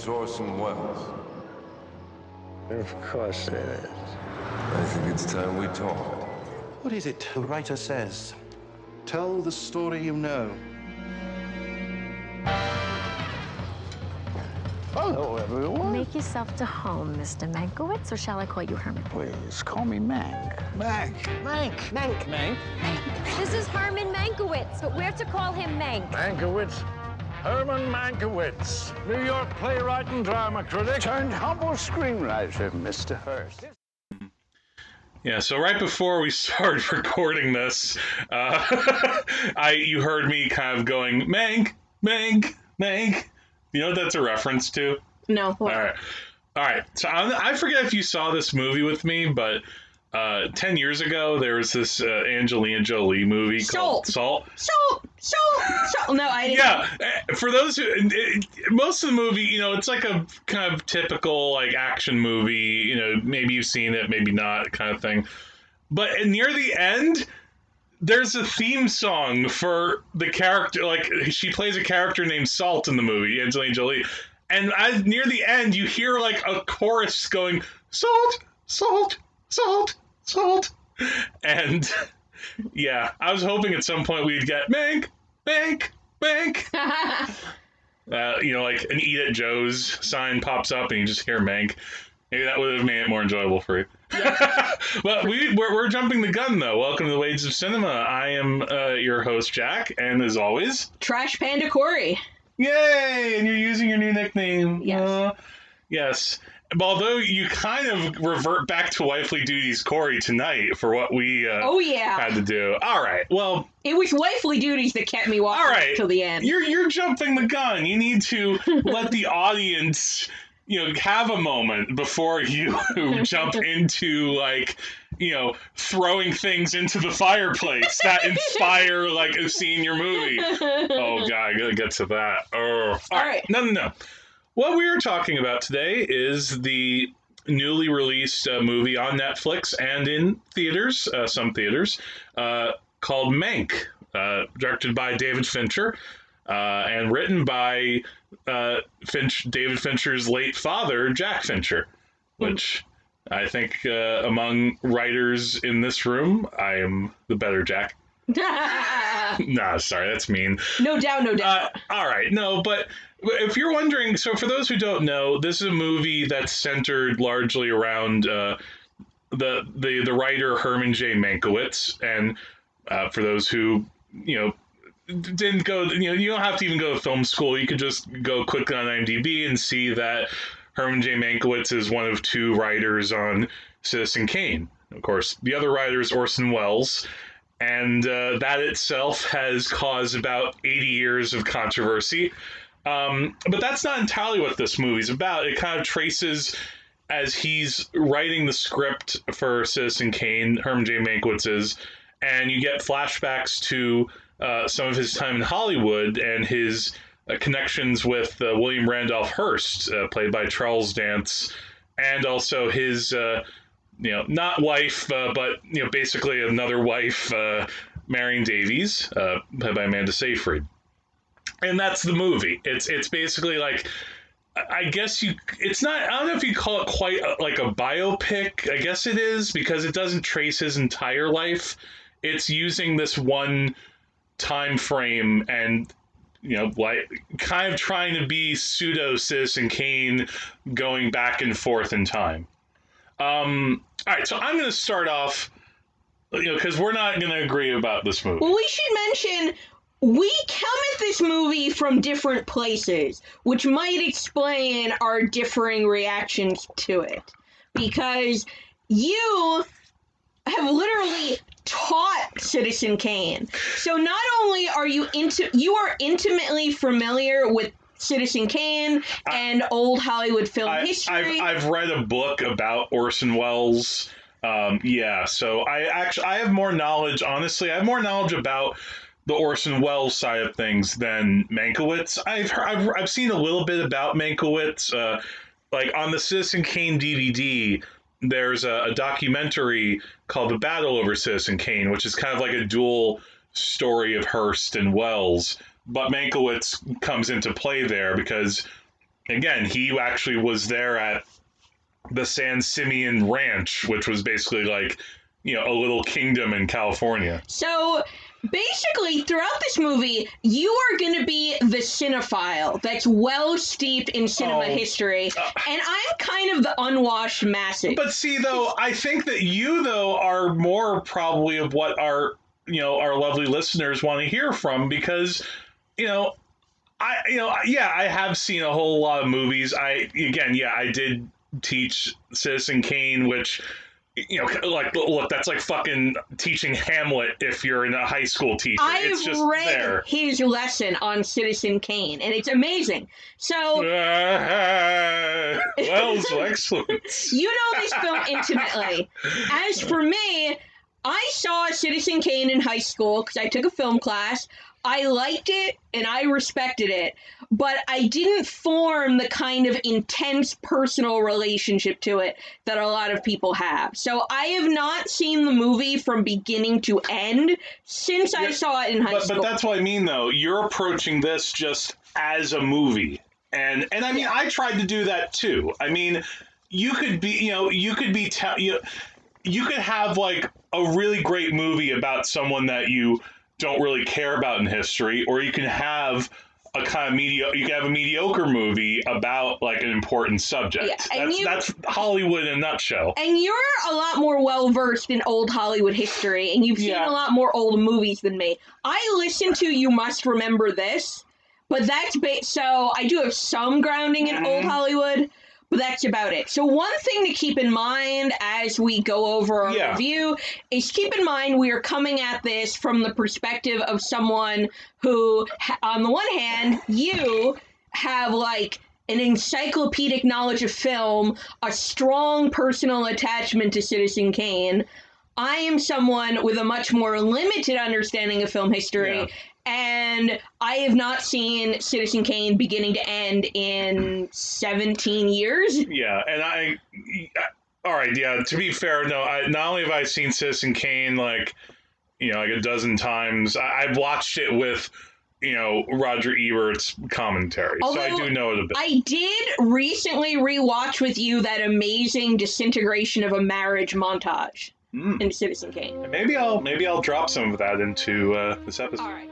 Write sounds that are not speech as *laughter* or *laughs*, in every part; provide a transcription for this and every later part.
It's Orson Welles. Of course it is. I think it's time we talk. What is it the writer says? Tell the story you know. Hello, everyone. Make yourself to home, Mr. Mankiewicz, or shall I call you Herman? Please call me Mank. Mank. Mank. Mank. Mank. This is Herman Mankiewicz, but we're to call him Mank. Mankiewicz. Herman Mankiewicz, New York playwright and drama critic, turned humble screenwriter, Mr. Hearst. Yeah, so right before we *laughs* started recording this, uh, *laughs* I you heard me kind of going Mank, Mank, Mank. You know what that's a reference to? No. All right, all right. So I, I forget if you saw this movie with me, but uh, ten years ago there was this uh, Angelina Jolie movie called Salt. Salt, salt, salt. No, I didn't. Yeah, eh, for those who it, most of the movie, you know, it's like a kind of typical like action movie. You know, maybe you've seen it, maybe not, kind of thing. But near the end, there's a theme song for the character. Like she plays a character named Salt in the movie, Angelina Jolie. And as near the end, you hear like a chorus going, "Salt, salt, salt, salt," and yeah, I was hoping at some point we'd get Mank, Mank, Mank. *laughs* Uh, you know, like an Eat at Joe's sign pops up and you just hear Mank. Maybe that would have made it more enjoyable for you. *laughs* but we, we're, we're jumping the gun, though. Welcome to the Wages of Cinema. I am uh, your host, Jack, and as always, Trash Panda Korey. yay! And you're using your new nickname. Yes. Uh, yes. Although you kind of revert back to wifely duties, Korey, tonight for what we uh, Oh yeah, had to do. All right. Well, it was wifely duties that kept me walking All right. till the end. You're you're jumping the gun. You need to *laughs* let the audience, you know, have a moment before you *laughs* jump *laughs* into like, you know, throwing things into the fireplace that inspire like a scene your movie. Oh god, I gotta get to that. Oh, all right. right. No, no, no. What we are talking about today is the newly released uh, movie on Netflix and in theaters, uh, some theaters, uh, called Mank, uh, directed by David Fincher uh, and written by uh, Finch, David Fincher's late father, Jack Fincher, which I think uh, among writers in this room, I am the better Jack. *laughs* *laughs* nah, sorry, that's mean. no doubt, no doubt. Uh, all right, no, but if you're wondering, so for those who don't know, this is a movie that's centered largely around uh, the the the writer Herman J. Mankiewicz, and uh, for those who you know didn't go, you know, you don't have to even go to film school. You could just go quickly on IMDb and see that Herman J. Mankiewicz is one of two writers on Citizen Kane. Of course, the other writer is Orson Welles and uh, that itself has caused about 80 years of controversy. Um, but that's not entirely what this movie's about. It kind of traces as he's writing the script for Citizen Kane, Herman J. Mankiewicz is, and you get flashbacks to uh, some of his time in Hollywood and his uh, connections with uh, William Randolph Hearst, uh, played by Charles Dance, and also his uh, you know, not wife, uh, but you know, basically another wife, uh, Davies, uh, played by Amanda Seyfried, and that's the movie. It's it's basically like, I guess you, it's not. I don't know if you call it quite a, like a biopic. I guess it is because it doesn't trace his entire life. It's using this one time frame and you know, like kind of trying to be pseudo Citizen Kane, going back and forth in time. Um, all right, so I'm going to start off, you know, because we're not going to agree about this movie. Well, we should mention we come at this movie from different places, which might explain our differing reactions to it. Because you have literally taught Citizen Kane. So not only are you into you are intimately familiar with Citizen Kane and old Hollywood film I, history. I've, I've read a book about Orson Welles. Um, yeah, so I actually I have more knowledge. Honestly, I have more knowledge about the Orson Welles side of things than Mankiewicz. I've heard, I've, I've seen a little bit about Mankiewicz. Uh, like on the Citizen Kane DVD, there's a, a documentary called "The Battle Over Citizen Kane," which is kind of like a dual story of Hearst and Welles. But Mankiewicz comes into play there because again, he actually was there at the San Simeon Ranch, which was basically like, you know, a little kingdom in California. So basically, throughout this movie, you are going to be the cinephile that's well steeped in cinema Oh. history, and I'm kind of the unwashed masses. But see, though, I think that you, though, are more probably of what our, you know, our lovely listeners want to hear from because, you know, I, you know, yeah, I have seen a whole lot of movies. I, again, yeah, I did teach Citizen Kane, which, you know, like, look, that's like fucking teaching Hamlet if you're in a high school teacher. it's I've just read there. his lesson on Citizen Kane, and it's amazing. So *laughs* *laughs* excellent. you know this film intimately. As for me, I saw Citizen Kane in high school because I took a film class. I liked it and I respected it, but I didn't form the kind of intense personal relationship to it that a lot of people have. So I have not seen the movie from beginning to end since I saw it in high but, school. but that's what I mean, though. You're approaching this just as a movie, and and I mean, I tried to do that too. I mean, you could be, you know, you could be, te- you, you could have like a really great movie about someone that you don't really care about in history, or you can have a kind of mediocre. You can have a mediocre movie about like an important subject. Yeah, that's you- that's Hollywood in a nutshell. And you're a lot more well versed in old Hollywood history, and you've seen Yeah. a lot more old movies than me. I listen to You Must Remember This, but that's ba- so I do have some grounding in old Mhm. Hollywood, but that's about it. So one thing to keep in mind as we go over our Yeah. review is keep in mind we are coming at this from the perspective of someone who, on the one hand, you have like an encyclopedic knowledge of film, a strong personal attachment to Citizen Kane. I am someone with a much more limited understanding of film history, Yeah. And I have not seen Citizen Kane beginning to end in 17 years. Yeah, and I, all right, yeah. To be fair, no. I, not only have I seen Citizen Kane like, you know, like a dozen times. I, I've watched it with, you know, Roger Ebert's commentary, so I do know it a bit. I did recently rewatch with you that amazing disintegration of a marriage montage Mm. in Citizen Kane. Maybe I'll maybe I'll drop some of that into uh, this episode. All right.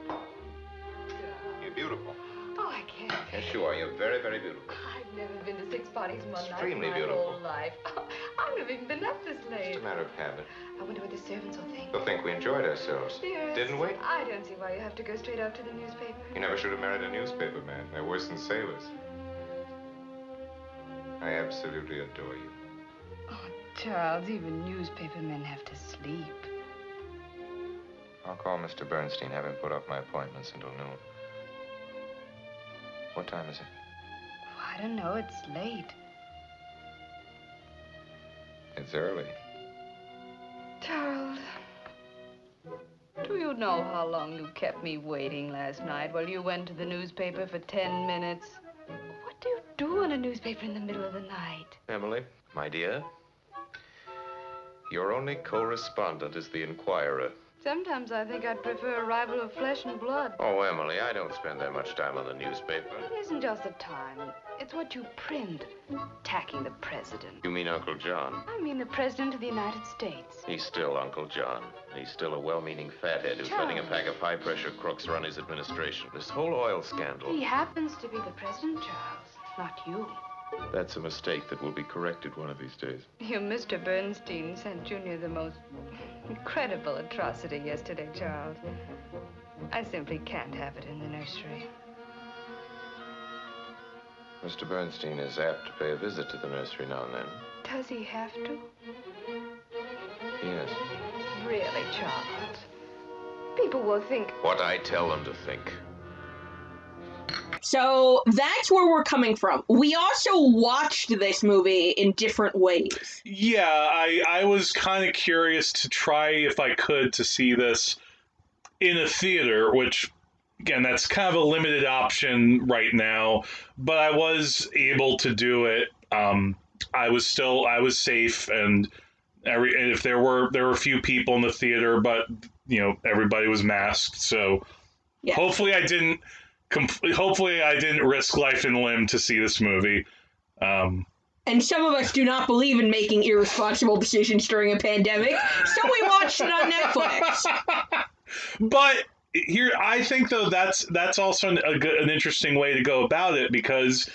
Beautiful. Oh, I can't. Yes, you are. You're very, very beautiful. I've never been to six parties in one night Extremely in my beautiful. whole life. *laughs* I've never even been up this late. It's a matter of habit. I wonder what the servants will think. They'll think we enjoyed ourselves. Yes. Didn't we? I don't see why you have to go straight to the newspaper. You never should have married a newspaper man. They're worse than sailors. I absolutely adore you. Oh, Charles, even newspaper men have to sleep. I'll call Mr. Bernstein, have him put off my appointments until noon. What time is it? Oh, I don't know. It's late. It's early. Charles, do you know how long you kept me waiting last night while you went to the newspaper for ten minutes? What do you do in a newspaper in the middle of the night? Emily, my dear, your only correspondent is the Inquirer. Sometimes I think I'd prefer a rival of flesh and blood. Oh, Emily, I don't spend that much time on the newspaper. It isn't just the time. It's what you print. Attacking the president. You mean Uncle John? I mean the president of the United States. He's still Uncle John. He's still a well-meaning fathead who's letting a pack of high-pressure crooks run his administration. This whole oil scandal, He happens to be the president, Charles, not you. That's a mistake that will be corrected one of these days. Your Mr. Bernstein sent Junior the most incredible atrocity yesterday, Charles. I simply can't have it in the nursery. Mr. Bernstein is apt to pay a visit to the nursery now and then. Does he have to? Yes. Really, Charles? People will think What I tell them to think. So that's where we're coming from. We also watched this movie in different ways. Yeah, I I was kind of curious to try if I could to see this in a theater, which again that's kind of a limited option right now. But I was able to do it. Um, I was still I was safe, and every and if there were there were a few people in the theater, but you know everybody was masked, so Yeah. hopefully I didn't com- hopefully I didn't risk life and limb to see this movie. Um, And some of us do not believe in making irresponsible decisions during a pandemic, so we watched it on Netflix. *laughs* but here I think though that's that's also an, a good, an interesting way to go about it because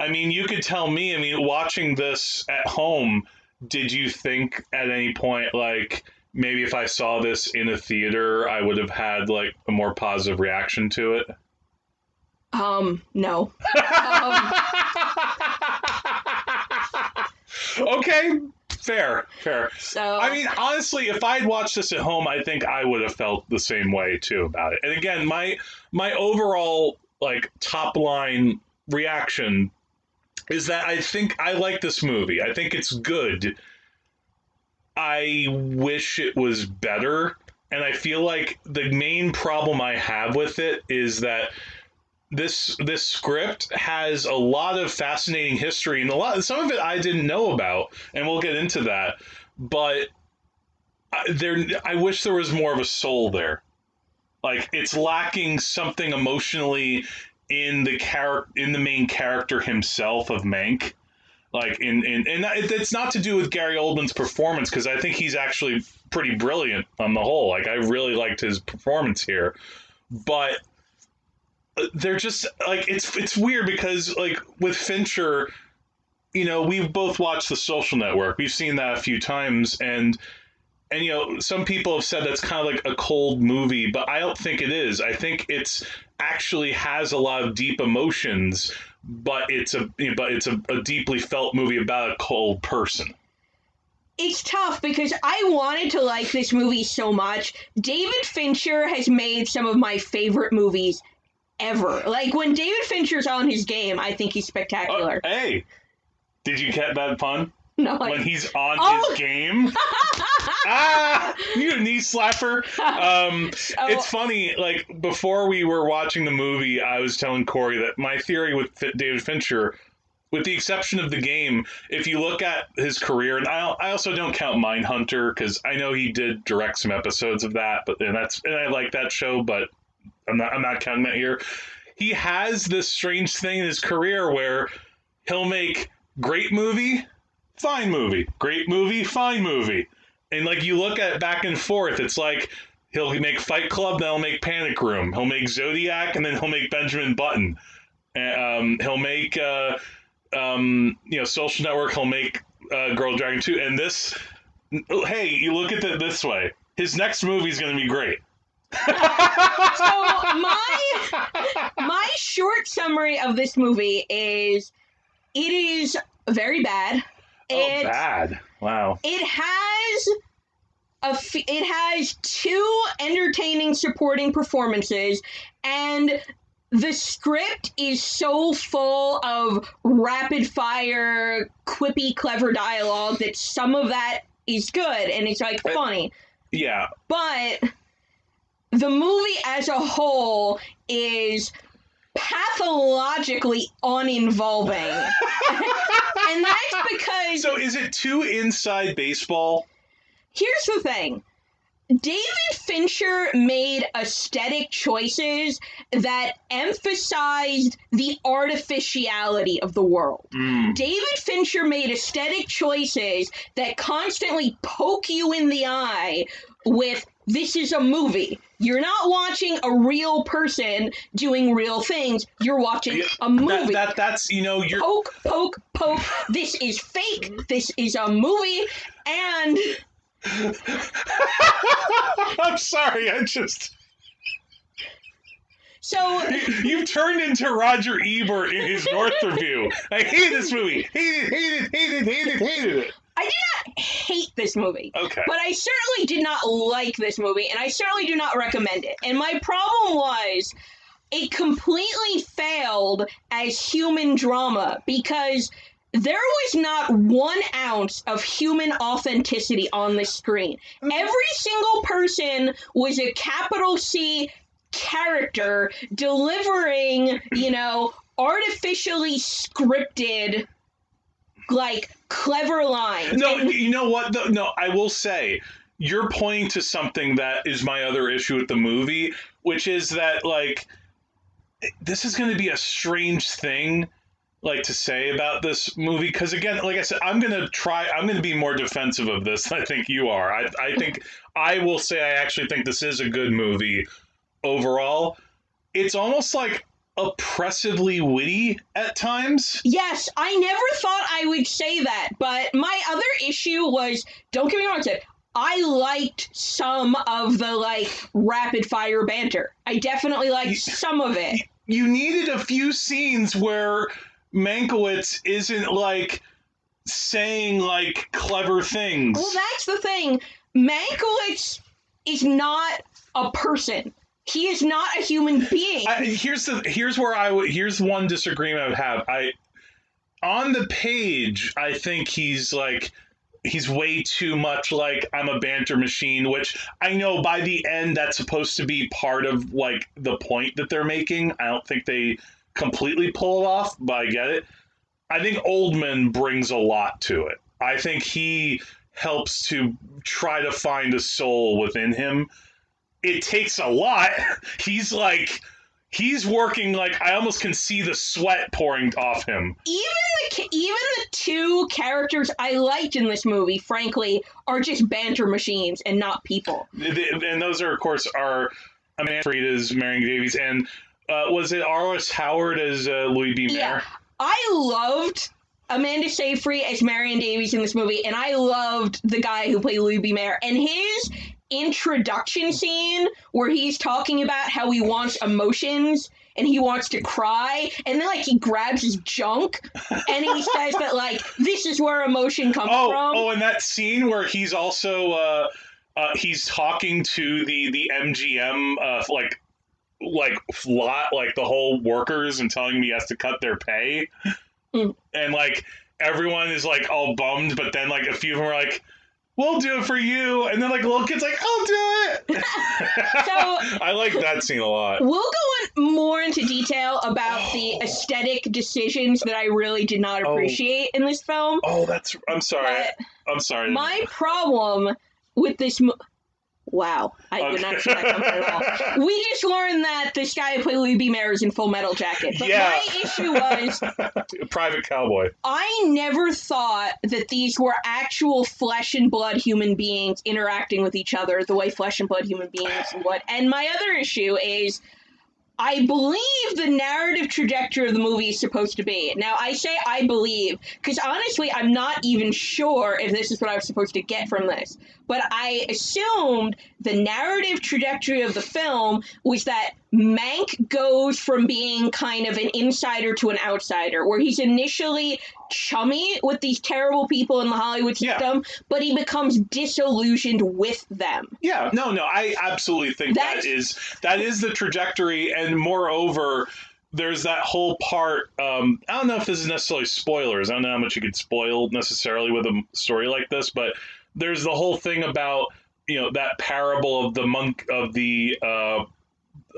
I mean you could tell me I mean watching this at home did you think at any point like maybe if I saw this in a theater I would have had like a more positive reaction to it Um, no. Um, *laughs* okay fair fair so I mean, honestly, if I'd watched this at home, I think I would have felt the same way too about it. And again, my my overall like top line reaction is that I think I like this movie. I think it's good. I wish it was better, and I feel like the main problem I have with it is that this this script has a lot of fascinating history and a lot some of it I didn't know about, and we'll get into that. But I- there, I wish there was more of a soul there. Like it's lacking something emotionally in the character, in the main character himself of Mank. Like in, in and it- it's not to do with Gary Oldman's performance because I think he's actually pretty brilliant on the whole. Like I really liked his performance here, but they're just like it's it's weird because like with Fincher, you know, we've both watched The Social Network. We've seen that a few times, and and you know, some people have said that's kind of like a cold movie, but I don't think it is. I think it's actually has a lot of deep emotions, but it's a but it's a, a deeply felt movie about a cold person. it's tough because I wanted to like this movie so much. David Fincher has made some of my favorite movies ever. Like when David Fincher's on his game, I think he's Oh, spectacular. hey, did you get that pun? no, like, when he's on Oh. his game. *laughs* ah, you a knee slapper. Um, *laughs* it's funny. Like before we were watching the movie, I was telling Korey that my theory with David Fincher, with the exception of the game, if you look at his career, and I, I also don't count Mindhunter because I know he did direct some episodes of that, but and that's and I like that show, but I'm not I'm not counting that here. He has this strange thing in his career where he'll make great movie, fine movie, great movie, fine movie. And like you look at back and forth, it's like he'll make Fight Club, then he'll make Panic Room. He'll make Zodiac, and then he'll make Benjamin Button. Um, he'll make uh, um, you know Social Network. He'll make uh, Girl Dragon Two. And this, hey, you look at it this way. His next movie is going to be great. *laughs* so my *laughs* my short summary of this movie is it is very bad. Oh, bad! Wow. It has a f- it has two entertaining supporting performances and the script is so full of rapid fire quippy clever dialogue that some of that is good and it's like funny Yeah, but the movie as a whole is pathologically uninvolving *laughs* and that's because So is it too inside baseball? here's the thing David Fincher made aesthetic choices that emphasized the artificiality of the world. Mm. David Fincher made aesthetic choices that constantly poke you in the eye with this is a movie. You're not watching a real person doing real things. You're watching a movie. That, that that's you know you're poke, poke, poke. This is fake. This is a movie. And *laughs* I'm sorry, I just so you've turned into Roger Ebert in his North review. I hate this movie. Hated, hated, hated, hated, hated it. I did not hate this movie. Okay. But I certainly did not like this movie, and I certainly do not recommend it. And my problem was it completely failed as human drama because there was not one ounce of human authenticity on the screen. Mm-hmm. Every single person was a capital C character delivering, you know, artificially scripted, like, clever lines. No, And- you know what? though? No, I will say you're pointing to something that is my other issue with the movie, which is that like this is going to be a strange thing like to say about this movie because again like i said i'm going to try i'm going to be more defensive of this *laughs* than i think you are I, I think i will say i actually think this is a good movie overall it's almost like oppressively witty at times Yes, I never thought I would say that, but my other issue was don't get me wrong, Ted. I liked some of the like rapid fire banter. I definitely liked some of it. you needed a few scenes where Mankiewicz isn't like saying like clever things. Well, that's the thing. Mankiewicz is not a person. He is not a human *laughs* being. I, here's the here's where I here's one disagreement I would have. I on the page, I think he's like he's way too much like I'm a banter machine, which I know by the end that's supposed to be part of like the point that they're making. I don't think they completely pull it off, but I get it. I think Oldman brings a lot to it. I think he helps to try to find a soul within him. It takes a lot. *laughs* He's like he's working like I almost can see the sweat pouring off him. even the even the two characters I liked in this movie, frankly, are just banter machines and not people. And those are of course are Amanda Seyfried as Marion Davies and uh, was it Arliss Howard as uh, Louis B. Mayer? Yeah, I loved Amanda Seyfried as Marion Davies in this movie, and I loved the guy who played Louis B. Mayer. And his introduction scene where he's talking about how he wants emotions and he wants to cry, and then like he grabs his junk and he *laughs* says that like this is where emotion comes Oh, from. oh, and that scene where he's also uh, uh, he's talking to the the MGM uh, like like lot like the whole workers and telling me he has to cut their pay, Mm. and like everyone is like all bummed, but then like a few of them are like. We'll do it for you, and then like little kid's like, "I'll do it." *laughs* So- *laughs* I like that scene a lot. We'll go in more into detail about the aesthetic decisions that I really did not Oh. appreciate in this film. Oh, that's. I'm sorry. But I'm sorry. my problem with this mo- Wow, I did not Okay. see that coming at all. We just learned that this guy who played Louis B. Mayer is in Full Metal Jacket. But Yeah. my issue was *laughs* Private Cowboy. I never thought that these were actual flesh and blood human beings interacting with each other the way flesh and blood human beings would. And my other issue is I believe the narrative trajectory of the movie is supposed to be. Now, I say I believe because honestly, I'm not even sure if this is what I was supposed to get from this. But I assumed the narrative trajectory of the film was that Mank goes from being kind of an insider to an outsider, where he's initially chummy with these terrible people in the Hollywood Yeah. system, but he becomes disillusioned with them. Yeah, no, no, I absolutely think that that is that is the trajectory, and moreover, there's that whole part. Um, I don't know if this is necessarily spoilers. I don't know how much you could spoil necessarily with a story like this, but there's the whole thing about you know that parable of the monk of the uh,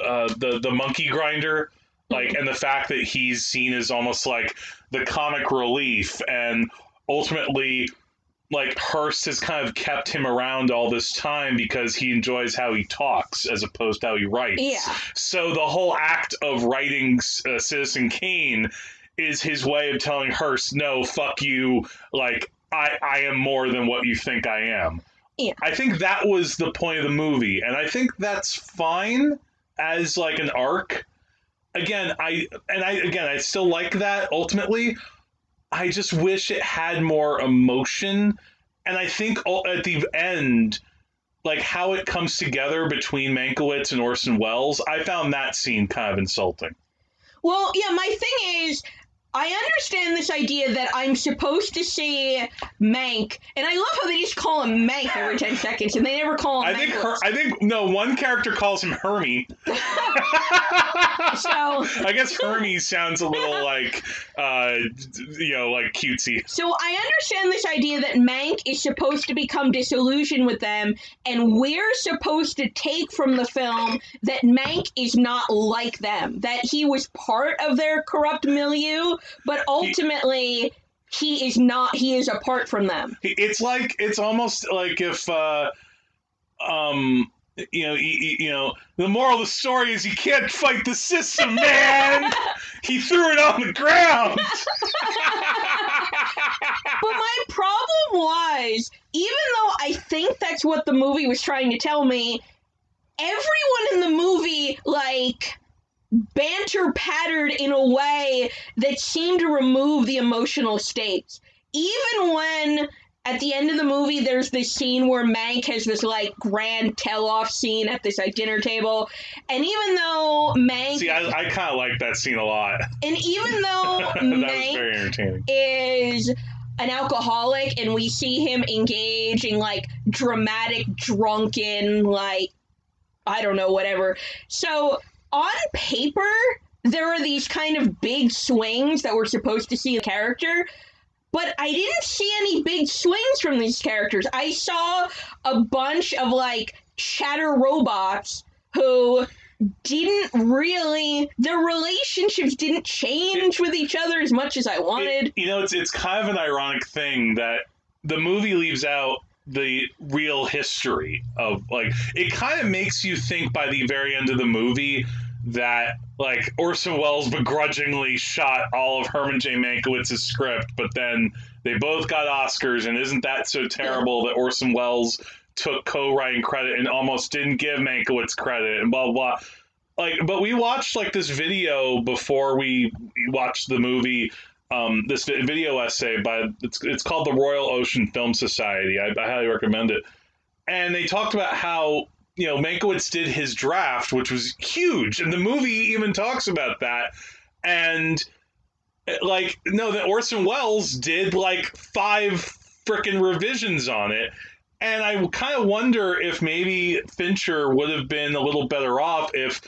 uh, the the monkey grinder, like, and the fact that he's seen as almost like the comic relief, and ultimately like Hearst has kind of kept him around all this time because he enjoys how he talks as opposed to how he writes. Yeah. So the whole act of writing uh, Citizen Kane is his way of telling Hearst, "No, fuck you. Like I, I am more than what you think I am." Yeah. I think that was the point of the movie, and I think that's fine as like an arc. Again, I and I again I still like that ultimately. I just wish it had more emotion. And I think at the end, like how it comes together between Mankiewicz and Orson Welles, I found that scene kind of insulting. Well, yeah, my thing is, I understand this idea that I'm supposed to say Mank, and I love how they just call him Mank every 10 seconds, and they never call him I think her, I think no one character calls him Hermie. *laughs* So, *laughs* I guess Hermie sounds a little like uh you know like cutesy. so I understand this idea that Mank is supposed to become disillusioned with them, and we're supposed to take from the film that Mank is not like them, that he was part of their corrupt milieu, but ultimately he is not. He is apart from them. It's like it's almost like if uh um you know, you, you- you know, the moral of the story is you can't fight the system, man. *laughs* he threw it on the ground. *laughs* But my problem was, even though I think that's what the movie was trying to tell me, everyone in the movie, like, banter pattered in a way that seemed to remove the emotional stakes. Even when. At the end of the movie, there's this scene where Mank has this like grand tell-off scene at this like dinner table, and even though Mank See, I, I kind of like that scene a lot. and even *laughs* though Mank is an alcoholic and we see him engage in like dramatic drunken like I don't know whatever. So on paper there are these kind of big swings that we're supposed to see in character, but I didn't see any big swings from these characters. I saw a bunch of like chatter robots who didn't really their relationships didn't change with each other as much as I wanted. It- you know, it's it's kind of an ironic thing that the movie leaves out the real history of like it kind of makes you think by the very end of the movie that like Orson Welles begrudgingly shot all of Herman J. Mankiewicz's script, but then they both got Oscars, and isn't that so terrible that Orson Welles took co-writing credit and almost didn't give Mankiewicz credit and blah blah. blah. Like, but we watched like this video before we watched the movie. Um, this video essay by it's it's called the Royal Ocean Film Society. I, I highly recommend it. And they talked about how you know Mankiewicz did his draft, which was huge, and the movie even talks about that. And eh, like, no, that Orson Welles did like five freaking revisions on it. And I kind of wonder if maybe Fincher would have been a little better off if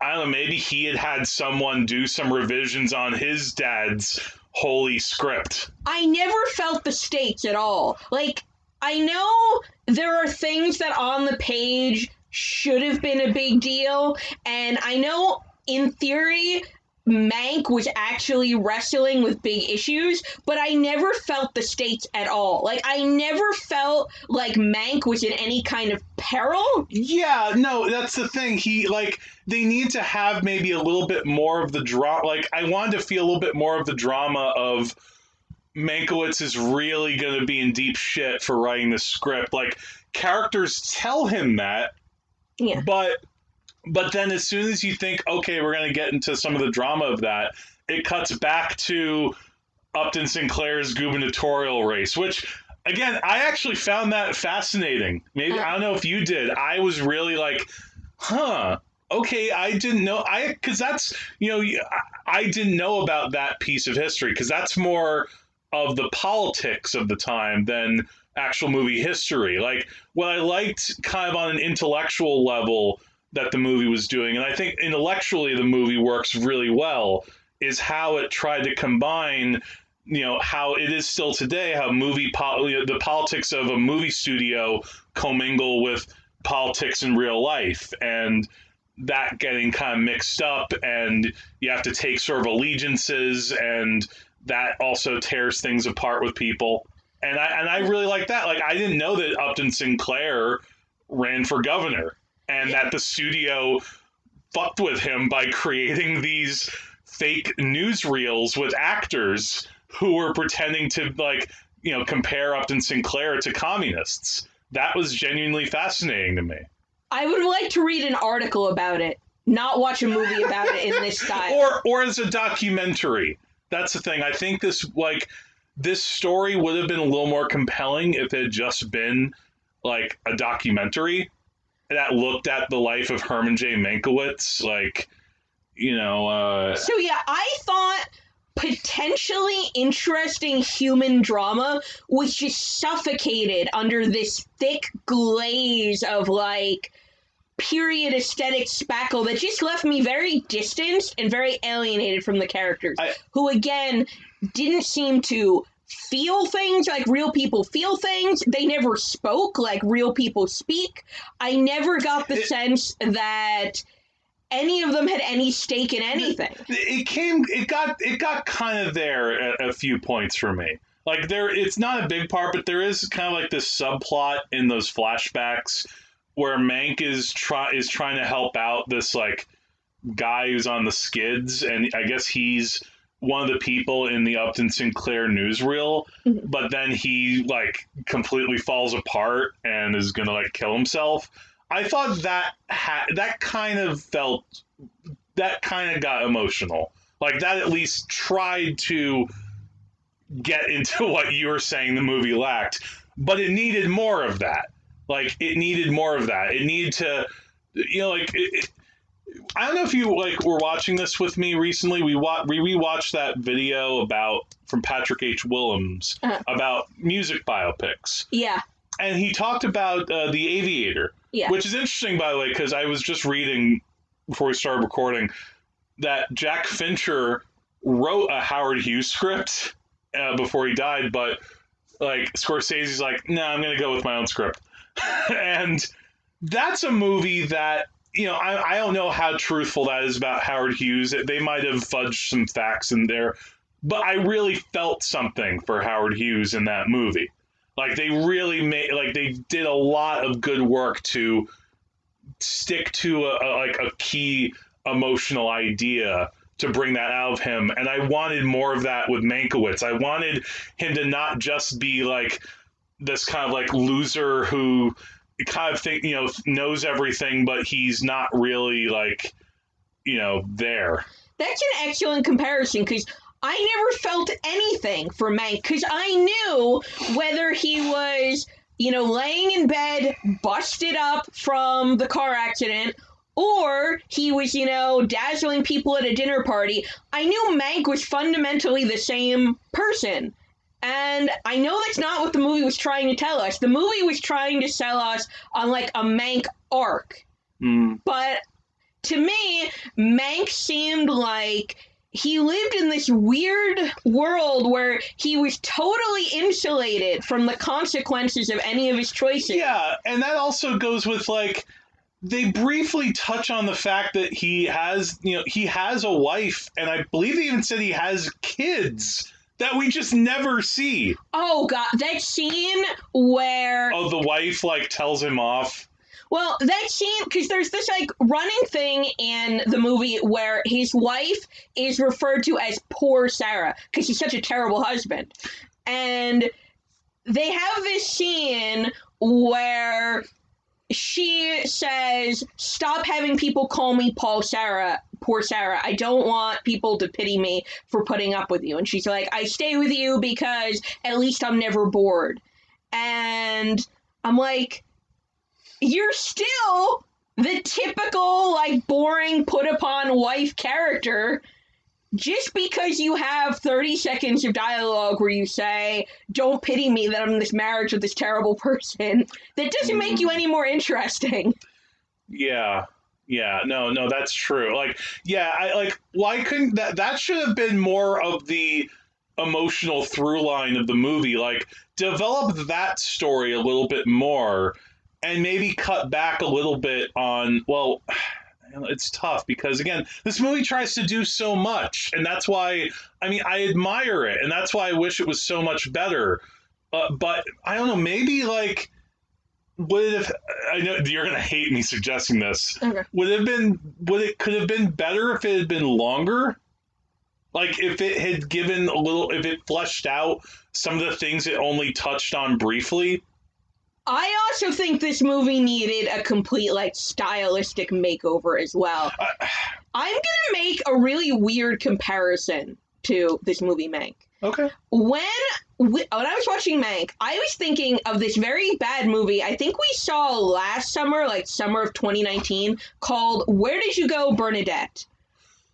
I don't know, maybe he had had someone do some revisions on his dad's holy script. I never felt the stakes at all. Like, I know there are things that on the page should have been a big deal, and I know in theory Mank was actually wrestling with big issues, but I never felt the stakes at all. Like, I never felt like Mank was in any kind of peril. Yeah, no, that's the thing. He like they need to have maybe a little bit more of the drama. Like I wanted to feel a little bit more of the drama of Mankiewicz is really going to be in deep shit for writing the script. Like characters tell him that, Yeah. but but then as soon as you think, okay, we're going to get into some of the drama of that, it cuts back to Upton Sinclair's gubernatorial race, which again, I actually found that fascinating. Maybe I don't know if you did. I was really like, huh. Okay, I didn't know. I because that's you know I- I didn't know about that piece of history because that's more of the politics of the time than actual movie history. Like what I liked kind of on an intellectual level that the movie was doing, and I think intellectually the movie works really well, is how it tried to combine, you know, how it is still today, how movie know, the politics of a movie studio commingle with politics in real life, and that getting kind of mixed up, and you have to take sort of allegiances, and that also tears things apart with people. And I and I really like that. Like I didn't know that Upton Sinclair ran for governor and that the studio fucked with him by creating these fake newsreels with actors who were pretending to like you know compare Upton Sinclair to communists. That was genuinely fascinating to me. I would like to read an article about it, not watch a movie about it in this *laughs* style. or or as a documentary. That's the thing. I think this like this story would have been a little more compelling if it had just been like a documentary that looked at the life of Herman J. Mankiewicz. Like, you know, uh, So yeah, I thought potentially interesting human drama was just suffocated under this thick glaze of like period aesthetic spackle that just left me very distanced and very alienated from the characters I- who again didn't seem to feel things like real people feel things. They never spoke like real people speak. I never got the It- sense that any of them had any stake in anything. It came it got it got kind of there at a few points for me. Like there it's not a big part but there is kind of like this subplot in those flashbacks where Mank is try is trying to help out this like guy who's on the skids, and I guess he's one of the people in the Upton Sinclair newsreel, Mhm. but then he like completely falls apart and is gonna like kill himself. I thought that ha- that kind of felt that kind of got emotional. Like that at least tried to get *laughs* into what you were saying the movie lacked, but it needed more of that. Like it needed more of that. It needed to, you know, like it, I don't know if you like were watching this with me recently. We wa- we rewatched that video about from Patrick H. Willems Uh-huh. about music biopics, Yeah. and he talked about uh, the Aviator, Yeah. which is interesting by the way because I was just reading before we started recording that Jack Fincher wrote a Howard Hughes script uh, before he died, but like Scorsese's like, no, I'm gonna go with my own script, *laughs* and that's a movie that you know I, I don't know how truthful that is about Howard Hughes. They might have fudged some facts in there, but I really felt something for Howard Hughes in that movie. Like they really made like they did a lot of good work to stick to a, a like a key emotional idea to bring that out of him. And I wanted more of that with Mankiewicz. I wanted him to not just be like this kind of like loser who kind of think you know knows everything, but he's not really like you know there. That's an excellent comparison because I never felt anything for Mank because I knew whether he was, you know, laying in bed, busted up from the car accident, or he was, you know, dazzling people at a dinner party. I knew Mank was fundamentally the same person. And I know that's not what the movie was trying to tell us. The movie was trying to sell us on like a Mank arc. Mm, But to me, Mank seemed like he lived in this weird world where he was totally insulated from the consequences of any of his choices. Yeah, and that also goes with like they briefly touch on the fact that he has, you know, he has a wife, and I believe they even said he has kids that we just never see. Oh god, that scene where Oh, the wife like tells him off. Well, that scene because there's this like running thing in the movie where his wife is referred to as poor Sarah because he's such a terrible husband, and they have this scene where she says, "Stop having people call me Paul Sarah." Poor Sarah, I don't want people to pity me for putting up with you. And she's like, I stay with you because at least I'm never bored. And I'm like, you're still the typical like boring put upon wife character just because you have 30 seconds of dialogue where you say don't pity me that i'm in this marriage with this terrible *laughs* person that doesn't make mm-hmm. you any more interesting Yeah. Yeah, no, no, that's true. Like, yeah, I like why couldn't that that should have been more of the emotional through line of the movie. Like, develop that story a little bit more and maybe cut back a little bit on well *sighs* it's tough because again this movie tries to do so much and that's why i mean i admire it and that's why i wish it was so much better uh, but i don't know maybe like would it have i know you're gonna hate me suggesting this. Okay. would it have been would it could have been better if it had been longer? Like if it had given a little if it fleshed out some of the things it only touched on briefly? I also think this movie needed a complete like stylistic makeover as well. Uh, *sighs* i'm gonna make a really weird comparison to this movie mank okay when we, when I was watching Mank, I was thinking of this very bad movie. I think we saw last summer, like summer of 2019, called "Where Did You Go, Bernadette?"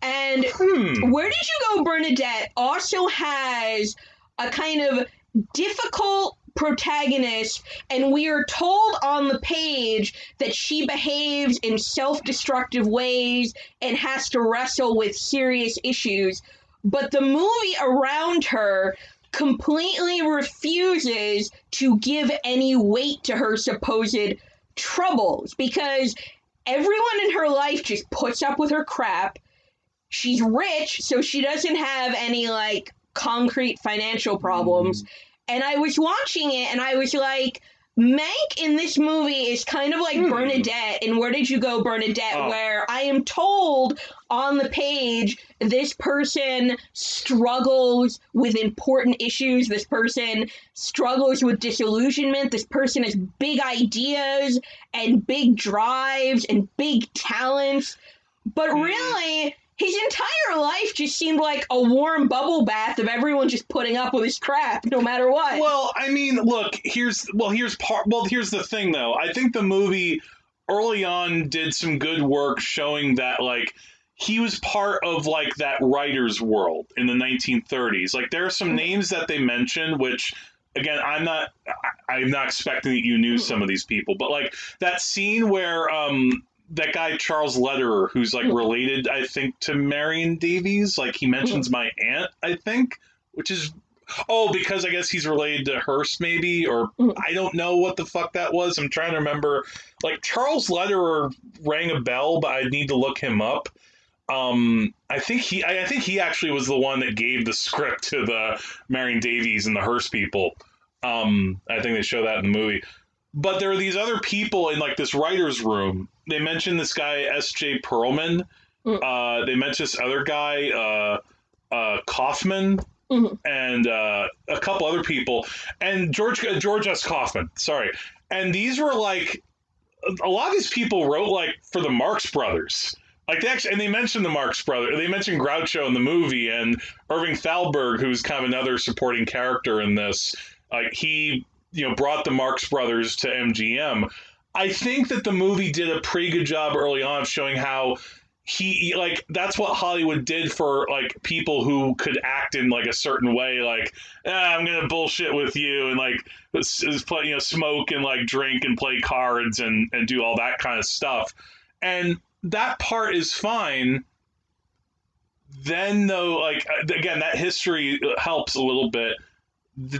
And hmm "Where Did You Go, Bernadette" also has a kind of difficult protagonist, and we are told on the page that she behaves in self-destructive ways and has to wrestle with serious issues. But the movie around her completely refuses to give any weight to her supposed troubles because everyone in her life just puts up with her crap. She's rich, so she doesn't have any like concrete financial problems. Mm. And I was watching it and I was like, Mank in this movie is kind of like hmm. Bernadette in Where Did You Go, Bernadette, Oh. where I am told on the page this person struggles with important issues, this person struggles with disillusionment, this person has big ideas and big drives and big talents, but mm-hmm. really. His entire life just seemed like a warm bubble bath of everyone just putting up with his crap no matter what. Well, I mean, look, here's well, here's part. Well, here's the thing, though. I think the movie early on did some good work showing that, like, he was part of like that writer's world in the 1930s. Like, there are some mm-hmm. names that they mention, which. Again, I'm not. I'm not expecting that you knew some of these people, but like that scene where um, that guy Charles Lederer, who's like mm-hmm. related, I think, to Marion Davies. Like he mentions mm-hmm. my aunt, I think, which is oh, because I guess he's related to Hearst, maybe, or I don't know what the fuck that was. I'm trying to remember. Like Charles Lederer rang a bell, but I need to look him up. Um, I think he, I I think he actually was the one that gave the script to the Marion Davies and the Hearst people. Um, I think they show that in the movie. But there are these other people in like this writer's room. They mentioned this guy S.J. Perelman. Uh, they mentioned this other guy, uh, uh, Kaufman, and uh, a couple other people, and George uh, George S. Kaufman. Sorry, and these were like a lot of these people wrote like for the Marx Brothers. Like they actually, and they mentioned the Marx Brothers. They mentioned Groucho in the movie, and Irving Thalberg, who's kind of another supporting character in this. Like he, you know, brought the Marx Brothers to MGM. I think that the movie did a pretty good job early on showing how he like that's what Hollywood did for like people who could act in like a certain way like ah, I'm gonna bullshit with you and like s- s- play you know smoke and like drink and play cards and and do all that kind of stuff and that part is fine then though like uh, again that history helps a little bit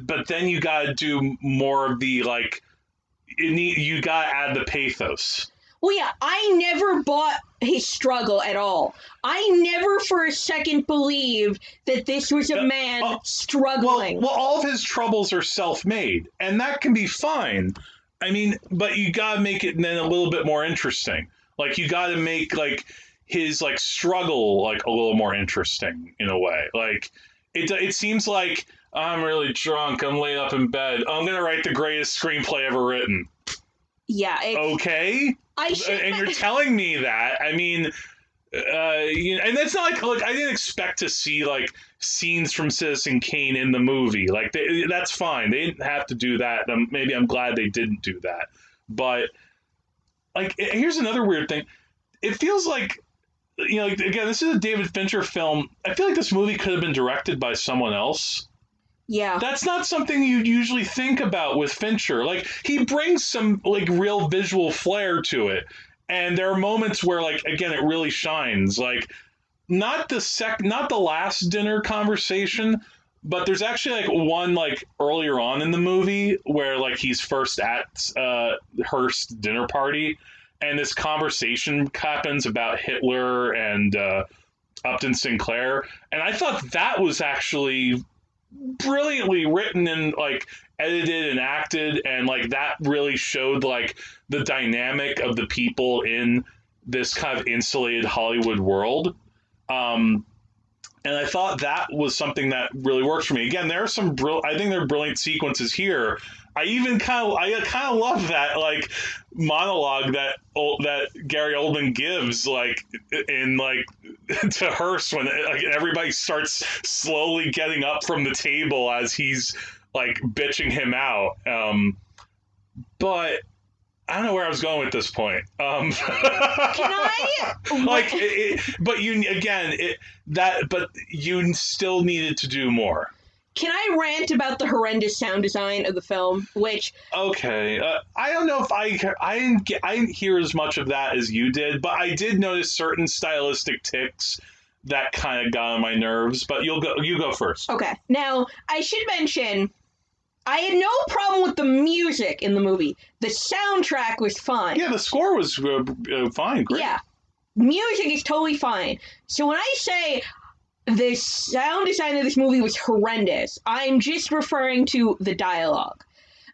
but then you gotta do more of the like need, you gotta add the pathos Well, yeah, I never bought his struggle at all. I never for a second believed that this was a man struggling. Well, all of his troubles are self-made, and that can be fine. I mean, but you gotta make it then a little bit more interesting. Like you gotta make like his like struggle like a little more interesting in a way. Like it it seems like I'm really drunk. I'm laid up in bed. I'm gonna write the greatest screenplay ever written. yeah, it, Okay, I should. and you're *laughs* telling me that. I mean, uh, you know, and that's not like look. I didn't expect to see like scenes from Citizen Kane in the movie. Like they, that's fine. They didn't have to do that. Maybe I'm glad they didn't do that. But like, eh, here's another weird thing. It feels like. You know, like, again, this is a David Fincher film. I feel like this movie could have been directed by someone else. yeah, That's not something you'd usually think about with Fincher. Like he brings some like real visual flair to it. And there are moments where like again it really shines. Like not the sec not the last dinner conversation, but there's actually like one like earlier on in the movie where like he's first at uh Hearst dinner party and this conversation happens about Hitler and uh Upton Sinclair. And I thought that was actually brilliantly written and like edited and acted and like that really showed like the dynamic of the people in this kind of insulated hollywood world um and i thought that was something that really works for me again there are some brill- i think there are brilliant sequences here i even kind of i kind of love that like monologue that that gary oldman gives like in like *laughs* to Hearst when like, everybody starts slowly getting up from the table as he's like bitching him out. Um, but I don't know where I was going with this point. Um, *laughs* Can I? like, it, it, but you again it, that, but you still needed to do more. Can I rant about the horrendous sound design of the film? Which Okay, uh, I don't know if I I didn't get, I didn't hear as much of that as you did, but I did notice certain stylistic tics that kind of got on my nerves. But you'll go you go first. okay, now I should mention. I had no problem with the music in the movie. The soundtrack was fine. Yeah, the score was uh, uh, fine. Great. Yeah. Music is totally fine. So when I say the sound design of this movie was horrendous, I'm just referring to the dialogue.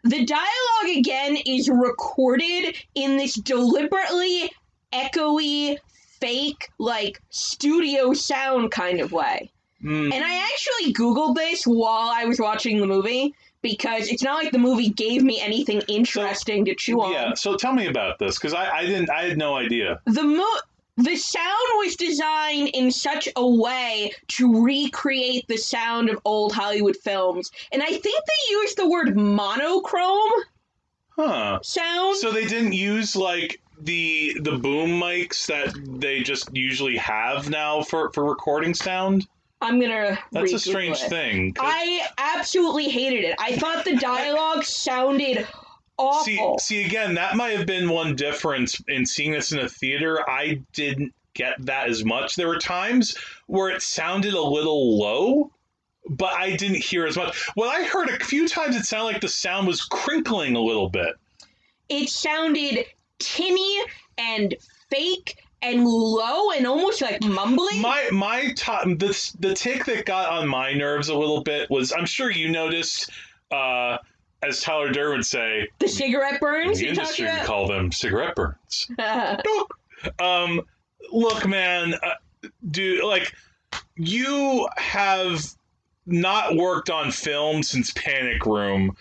The dialogue again is recorded in this deliberately echoey, fake, like studio sound kind of way. Mm. And I actually Googled this while I was watching the movie because it's not like the movie gave me anything interesting to chew on. Yeah. So tell me about this because I, I didn't I had no idea. The mo- the sound was designed in such a way to recreate the sound of old Hollywood films. And I think they used the word monochrome Huh. sound. So they didn't use like the the boom mics that they just usually have now for for recording sound. I'm gonna. That's a strange it. thing. 'cause- I absolutely hated it. I thought the dialogue sounded See, awful. see again, that might have been one difference in seeing this in a theater. I didn't get that as much. There were times where it sounded a little low, but I didn't hear as much. Well, I heard a few times it sounded like the sound was crinkling a little bit. it sounded tinny and fake and low and almost like mumbling. My my top the the tic that got on my nerves a little bit was I'm sure you noticed uh as Tyler Durden would say, the cigarette burns the industry call them cigarette burns. *laughs* um look man uh, dude like you have not worked on film since panic room.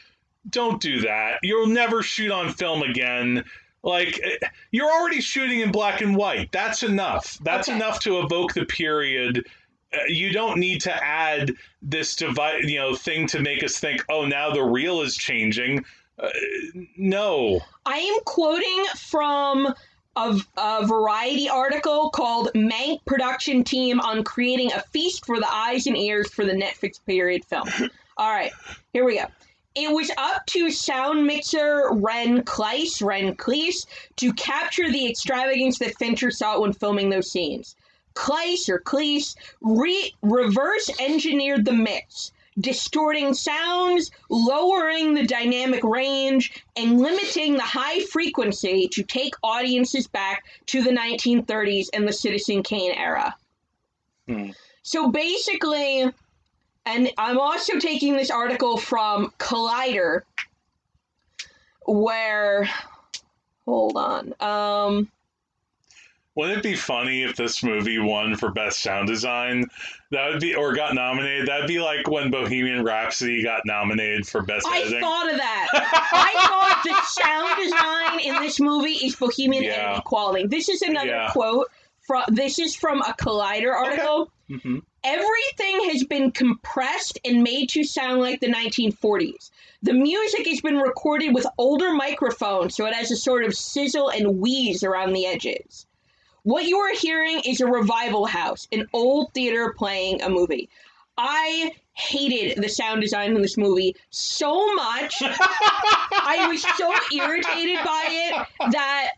Don't do that. You'll never shoot on film again like eh, you're already shooting in black and white that's enough that's Okay. enough to evoke the period Uh, you don't need to add this device you know thing to make us think oh now the reel is changing uh, no I am quoting from a, a variety article called Mank Production Team on Creating a Feast for the Eyes and Ears for the Netflix period film. All right, here we go. It was up to sound mixer Ren Klyce, Ren Klyce, to capture the extravagance that Fincher sought when filming those scenes. Klyce or Klyce re- reverse engineered the mix, distorting sounds, lowering the dynamic range, and limiting the high frequency to take audiences back to the 1930s and the Citizen Kane era. Hmm. So basically, and I'm also taking this article from Collider, where, hold on, um, Wouldn't it be funny if this movie won for best sound design? That would be, or got nominated. That'd be like when Bohemian Rhapsody got nominated for best I editing. thought of that. *laughs* I thought the sound design in this movie is Bohemian Yeah. editing quality. This is another Yeah. quote from. This is from a Collider article. Mhm. Everything has been compressed and made to sound like the 1940s. The music has been recorded with older microphones, so it has a sort of sizzle and wheeze around the edges. What you are hearing is a revival house, an old theater playing a movie. I hated the sound design in this movie so much. I was so irritated by it that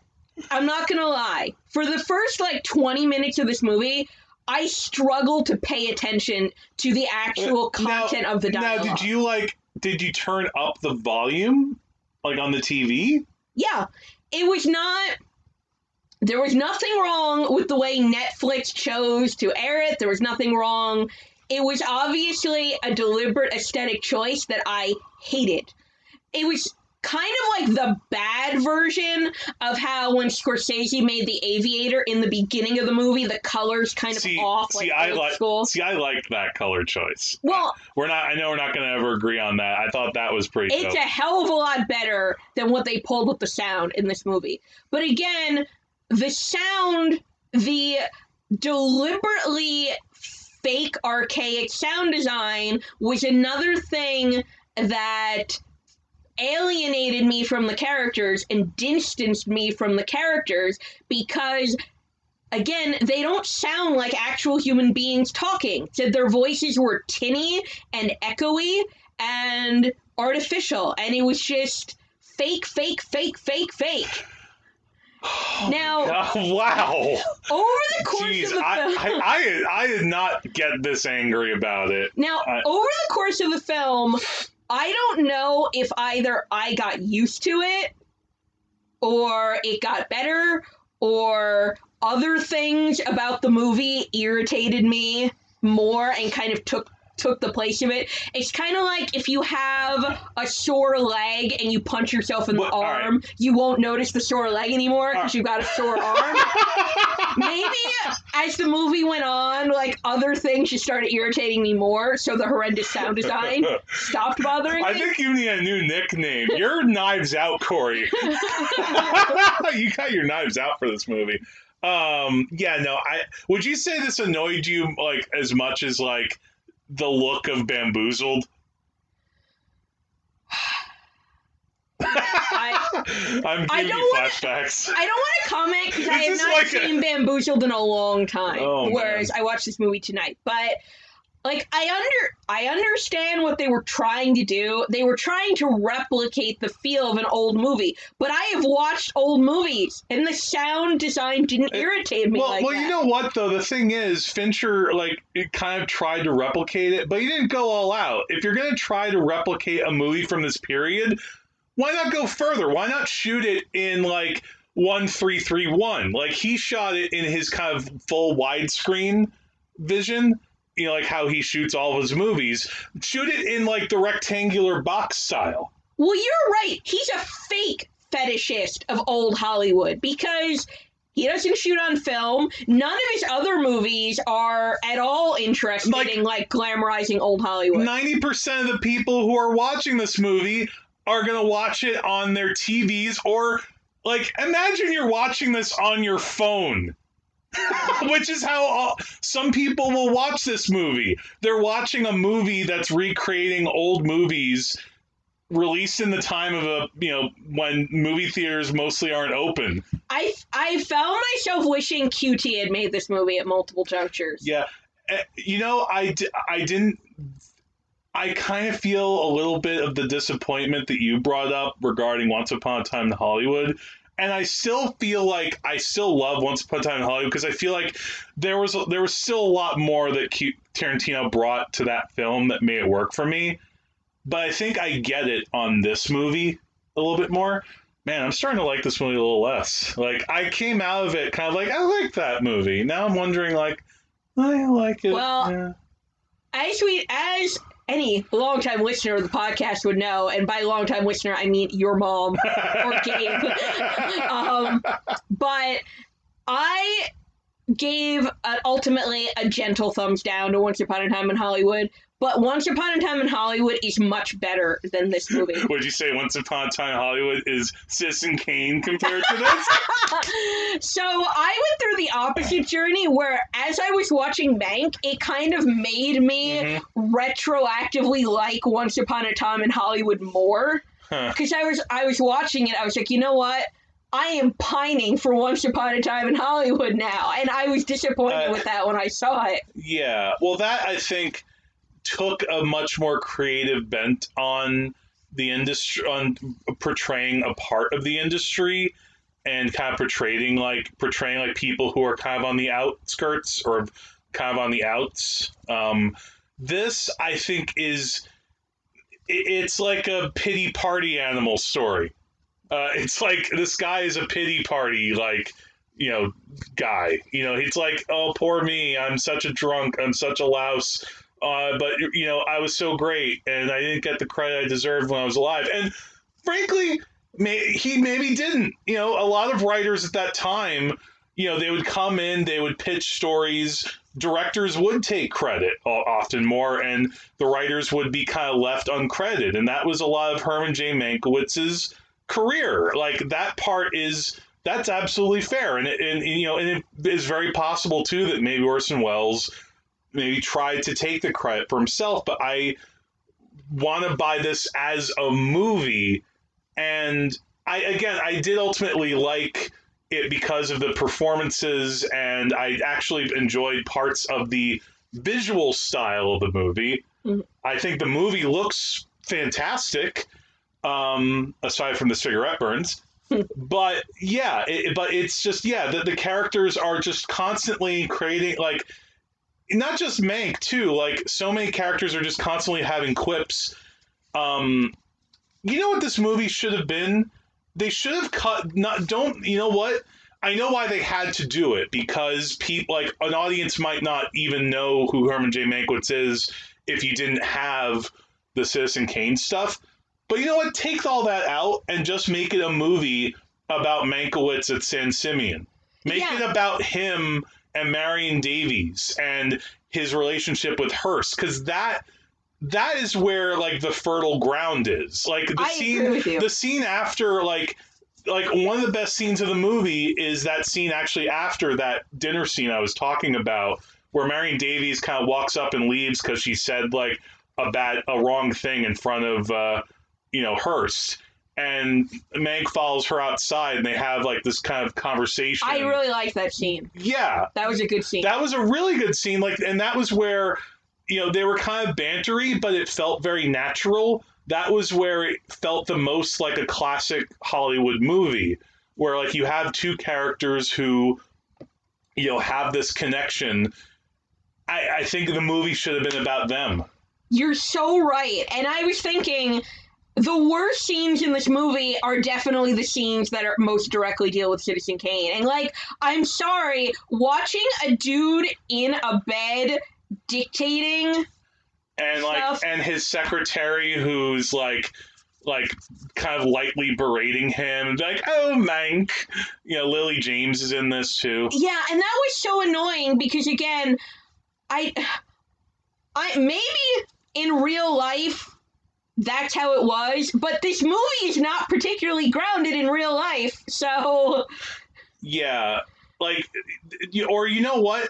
I'm not gonna lie. For the first like 20 minutes of this movie, I struggle to pay attention to the actual uh, content now, of the dialogue. Now, did you like? Did you turn up the volume, like on the TV? Yeah, it was not. There was nothing wrong with the way Netflix chose to air it. There was nothing wrong. It was obviously a deliberate aesthetic choice that I hated. It was kind of like the bad version of how when Scorsese made The Aviator in the beginning of the movie, the colors kind of See, off see, like I like. school. See, I liked that color choice. Well, We're not. I know we're not going to ever agree on that. I thought that was pretty. It's dope. a hell of a lot better than what they pulled with the sound in this movie. But again, the sound, the deliberately fake archaic sound design was another thing that alienated me from the characters and distanced me from the characters because again they don't sound like actual human beings talking so their voices were tinny and echoey and artificial and it was just fake fake fake fake fake *sighs* now *laughs* wow. over the course Jeez, of the film I, I, I, I did not get this angry about it. Now, I- over the course of the film, I don't know if either I got used to it or it got better or other things about the movie irritated me more and kind of took took the place of it. It's kind of like if you have a sore leg and you punch yourself in the all right. arm, you won't notice the sore leg anymore because you've got a sore arm. *laughs* Maybe as the movie went on, like other things just started irritating me more, so the horrendous sound design *laughs* stopped bothering I me. I think you need a new nickname. You're Knives Out, Korey. *laughs* you got your knives out for this movie. Um, yeah, no. I would you say this annoyed you like as much as like the look of Bamboozled? I, I'm I don't you wanna- flashbacks. I don't want to comment because I have not like a- seen Bamboozled in a long time. Oh, man. whereas I watched this movie tonight, but like I under I understand what they were trying to do. They were trying to replicate the feel of an old movie, but I have watched old movies and the sound design didn't irritate me well, like well, that. you know what though? The thing is, Fincher like it kind of tried to replicate it, but he didn't go all out. If you're gonna try to replicate a movie from this period, why not go further? Why not shoot it in like one three three one? Like he shot it in his kind of full widescreen vision. You know, like how he shoots all of his movies. Shoot it in like the rectangular box style. Well, you're right. He's a fake fetishist of old Hollywood because he doesn't shoot on film. None of his other movies are at all interested Like- in like glamorizing old Hollywood. Ninety percent of the people who are watching this movie are gonna watch it on their TVs or like imagine you're watching this on your phone. *laughs* Which is how all, some people will watch this movie. They're watching a movie that's recreating old movies released in the time of a you know when movie theaters mostly aren't open. I I found myself wishing QT had made this movie at multiple junctures. Yeah, Eh, you know, I, I didn't. I kind of feel a little bit of the disappointment that you brought up regarding Once Upon a Time in Hollywood. And I still feel like I still love Once Upon a Time in Hollywood because I feel like there was there was still a lot more that Q- Tarantino brought to that film that made it work for me. But I think I get it on this movie a little bit more. Man, I'm starting to like this movie a little less. Like I came out of it kind of like I like that movie. Now I'm wondering like I like it. Well, yeah. As we as any longtime listener of the podcast would know, and by longtime listener I mean your mom *laughs* or Gabe. *laughs* um, but I gave uh ultimately a gentle thumbs down to Once Upon a Time in Hollywood. But Once Upon a Time in Hollywood is much better than this movie. *laughs* Would you say Once Upon a Time in Hollywood is Citizen Kane compared to this? *laughs* so I went through the opposite journey where as I was watching Mank, it kind of made me retroactively like Once Upon a Time in Hollywood more. Huh. Because I was I was watching it, I was like, you know what? I am pining for Once Upon a Time in Hollywood now. And I was disappointed Uh, with that when I saw it. Yeah. Well, that I think took a much more creative bent on the industry, on portraying a part of the industry and kind of portraying like portraying like people who are kind of on the outskirts or kind of on the outs. Um, this, I think, is it's like a pity party animal story. Uh, *laughs* it's like this guy is a pity party, like you know, guy. You know, he's like, oh, poor me. I'm such a drunk. I'm such a louse. Uh, but you know, I was so great, and I didn't get the credit I deserved when I was alive. And frankly, may, he maybe didn't. You know, a lot of writers at that time, you know, they would come in, they would pitch stories. Directors would take credit often more, and the writers would be kind of left uncredited. And that was a lot of Herman J. Mankiewicz's career. Like that part is that's absolutely fair, and, and, you know, and it is very possible too that maybe Orson Welles maybe tried to take the credit for himself. But I want to buy this as a movie, and I again I did ultimately like it because of the performances, and I actually enjoyed parts of the visual style of the movie. Mhm. I think the movie looks fantastic, um, aside from the cigarette burns. *laughs* but yeah, it, but it's just yeah, the, the characters are just constantly creating like not just Mank too. Like so many characters are just constantly having quips. Um, you know what this movie should have been? They should have cut. Not don't. You know what? I know why they had to do it because people like an audience might not even know who Herman J. Mankiewicz is if you didn't have the Citizen Kane stuff. But you know what? Take all that out and just make it a movie about Mankiewicz at San Simeon. Make Yeah. it about him and Marion Davies and his relationship with Hearst, because that that is where like the fertile ground is. Like the I scene, agree with you. the scene after like like one of the best scenes of the movie is that scene actually after that dinner scene I was talking about, where Marion Davies kind of walks up and leaves because she said like a bad, a wrong thing in front of uh, you know Hearst, and Mank follows her outside, and they have like this kind of conversation. I really like that scene. yeah, That was a good scene. that was a really good scene. Like, and that was where you know they were kind of bantery, but it felt very natural. That was where it felt the most like a classic Hollywood movie, where like you have two characters who you know have this connection. I, I think the movie should have been about them. You're so right. And I was thinking the worst scenes in this movie are definitely the scenes that are most directly deal with Citizen Kane. And like, I'm sorry, watching a dude in a bed dictating and like Stuff. and his secretary who's like like kind of lightly berating him like oh mank you know lily james is in this too Yeah, and that was so annoying because again, I I maybe in real life that's how it was, but this movie is not particularly grounded in real life. So, yeah like or you know what?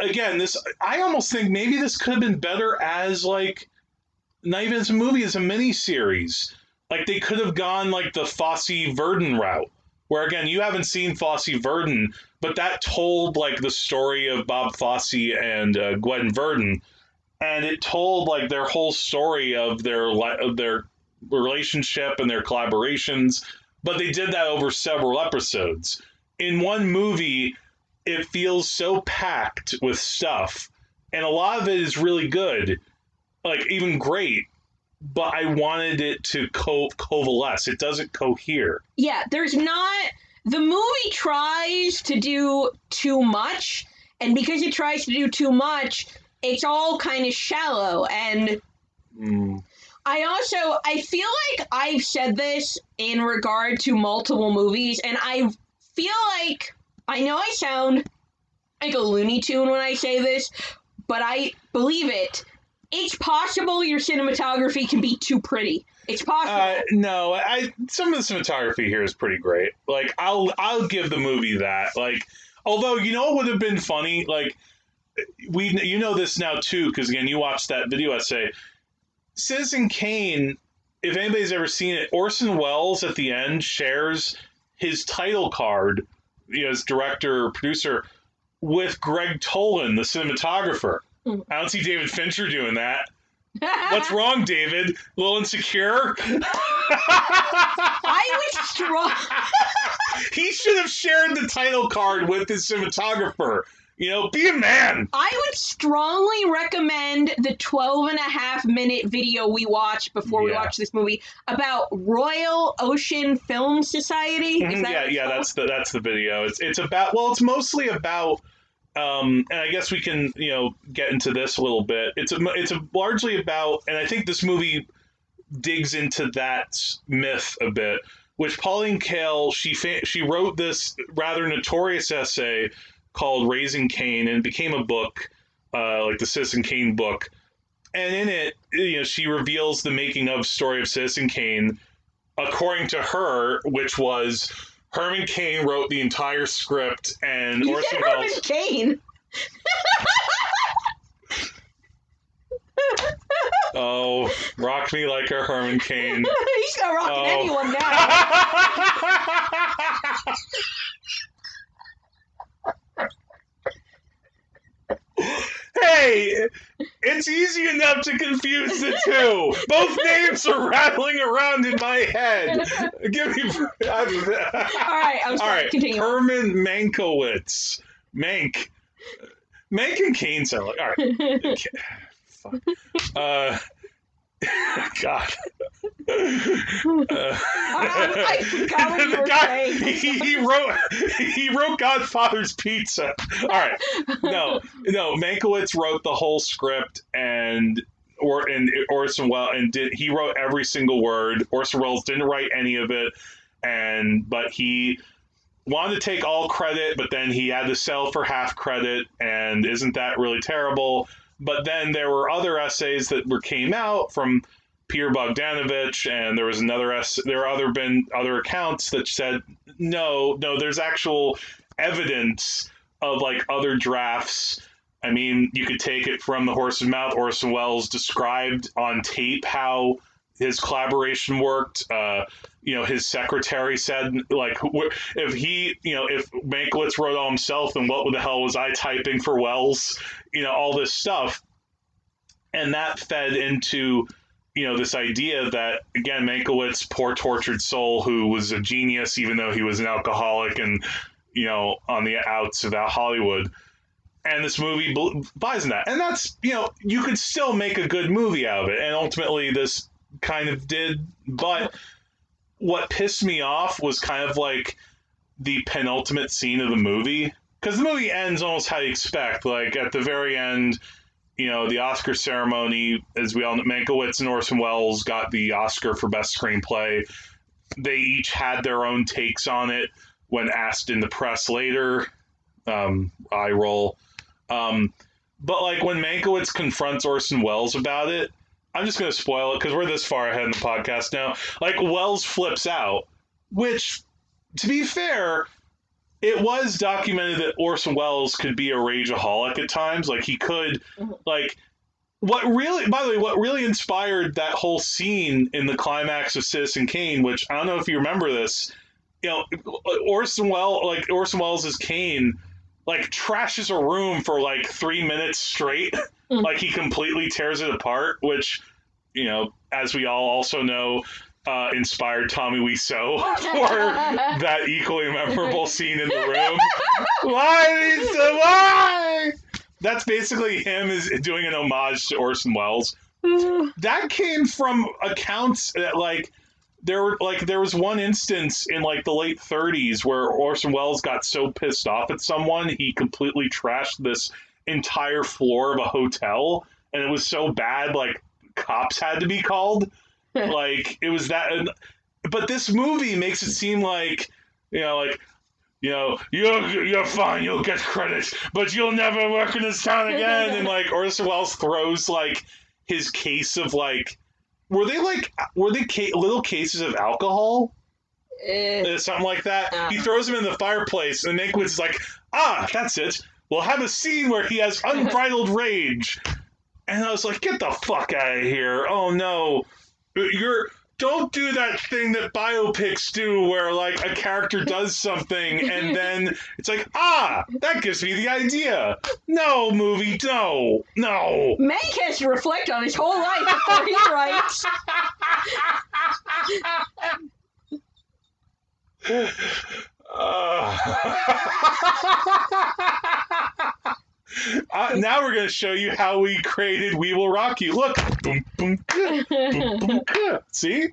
Again this i almost think maybe this could have been better as like not even as a movie as a mini series like they could have gone like the fosse verdon route where again you haven't seen fosse verdon but that told like the story of bob fosse and uh, gwen verdon and it told like their whole story of their of their relationship and their collaborations but they did that over several episodes. In one movie it feels so packed with stuff and a lot of it is really good like even great but i wanted it to co- coalesce. It doesn't cohere. Yeah, there's not the movie tries to do too much, and because it tries to do too much, it's all kind of shallow and Mm. I also I feel like I've said this in regard to multiple movies, and I feel like I know I sound like a Looney Tune when I say this, but I believe it. It's possible your cinematography can be too pretty. It's possible. Uh, no, I some of the cinematography here is pretty great. Like I'll I'll give the movie that. Like although you know what would have been funny, like we you know this now too because again you watched that video essay. Citizen Kane, if anybody's ever seen it, Orson Welles at the end shares his title card, you know, as director or producer, with Gregg Toland, the cinematographer. Hmm. I don't see David Fincher doing that. What's *laughs* wrong, David? A little insecure? *laughs* I was *laughs* strong. he should have shared the title card with his cinematographer. You know, be a man. I would strongly recommend the 12 and a half minute video we watched before we Yeah. watched this movie about Royal Ocean Film Society. Mhm, that yeah, yeah, called? that's the that's the video. It's it's about well, it's mostly about um, and I guess we can you know get into this a little bit. It's a it's a largely about, and I think this movie digs into that myth a bit. Which Pauline Kael she fa- she wrote this rather notorious essay called "Raising Cain" and it became a book, uh, like the Citizen Kane book. And in it, you know, she reveals the making of story of Citizen Kane, according to her, which was Herman Cain wrote the entire script and You Orson said Herman Welles. Cain. *laughs* Oh, rock me like a Herman Cain. *laughs* He's not rocking Oh. anyone now. *laughs* hey, it's easy enough to confuse the two. Both names are rattling around in my head. Give me. All right, I'm All sorry. right, Continue. Herman Mankiewicz. Mank. Mank and Kane sound like. All right. *laughs* Uh, *laughs* God. *laughs* Uh, I forgot what you the were *laughs* guy, saying. he, he wrote he wrote Godfather's Pizza. All right, no, no. Mankiewicz wrote the whole script, and or and Orson Welles and did he wrote every single word. Orson Welles didn't write any of it, and but he wanted to take all credit, but then he had to sell for half credit, and isn't that really terrible? But then there were other essays that were came out from Peter Bogdanovich, and there was another ess- there are other been other accounts that said no, no, there's actual evidence of like other drafts. I mean, you could take it from the horse's mouth. Orson Welles described on tape how his collaboration worked. Uh, you know, his secretary said, like, if he, you know, if Mankiewicz wrote all himself, then what the hell was I typing for Welles? You know, all this stuff. And that fed into, you know, this idea that, again, Mankiewicz, poor tortured soul who was a genius, even though he was an alcoholic and, you know, on the outs of Hollywood. And this movie buys in that. And that's, you know, you could still make a good movie out of it. And ultimately, this kind of did. But what pissed me off was kind of like the penultimate scene of the movie because the movie ends almost how you expect. Like at the very end, you know, the Oscar ceremony, as we all know, Mankiewicz and Orson Welles got the Oscar for best screenplay. They each had their own takes on it when asked in the press later. Um, eye roll. Um, but like when Mankiewicz confronts Orson Welles about it, I'm just going to spoil it because we're this far ahead in the podcast now. Like Welles flips out, which, to be fair, it was documented that Orson Welles could be a rageaholic at times. Like he could, mm-hmm. like, what really, by the way, what really inspired that whole scene in the climax of Citizen Kane, which I don't know if you remember this, you know, Orson Welles, like Orson Welles' Kane, like trashes a room for like three minutes straight. *laughs* like he completely tears it apart, which, you know, as we all also know, uh, inspired Tommy Wiseau *laughs* for *laughs* that equally memorable scene in the room. *laughs* why, Lisa? Why? That's basically him is doing an homage to Orson Welles. *sighs* that came from accounts that like there were like there was one instance in like the late 30s where Orson Welles got so pissed off at someone he completely trashed this entire floor of a hotel and it was so bad like cops had to be called *laughs* like it was that but this movie makes it seem like you know like you know you're you're fine you'll get credit but you'll never work in this town again and like Orson Welles throws like his case of like were they like were they ca- little cases of alcohol uh, something like that. He Uh-huh. throws him in the fireplace, and Mankiewicz is like, "Ah, that's it. We'll have a scene where he has unbridled rage." And I was like, "Get the fuck out of here! Oh no, you're." Don't do that thing that biopics do where like a character does something and *laughs* then it's like, ah, that gives me the idea. No, movie, no, no. Mank has to reflect on his whole life before he writes. *laughs* *laughs* *laughs* Uh, now we're going to show you how we created "We Will Rock You." Look, boom, boom, boom, boom. *laughs* See,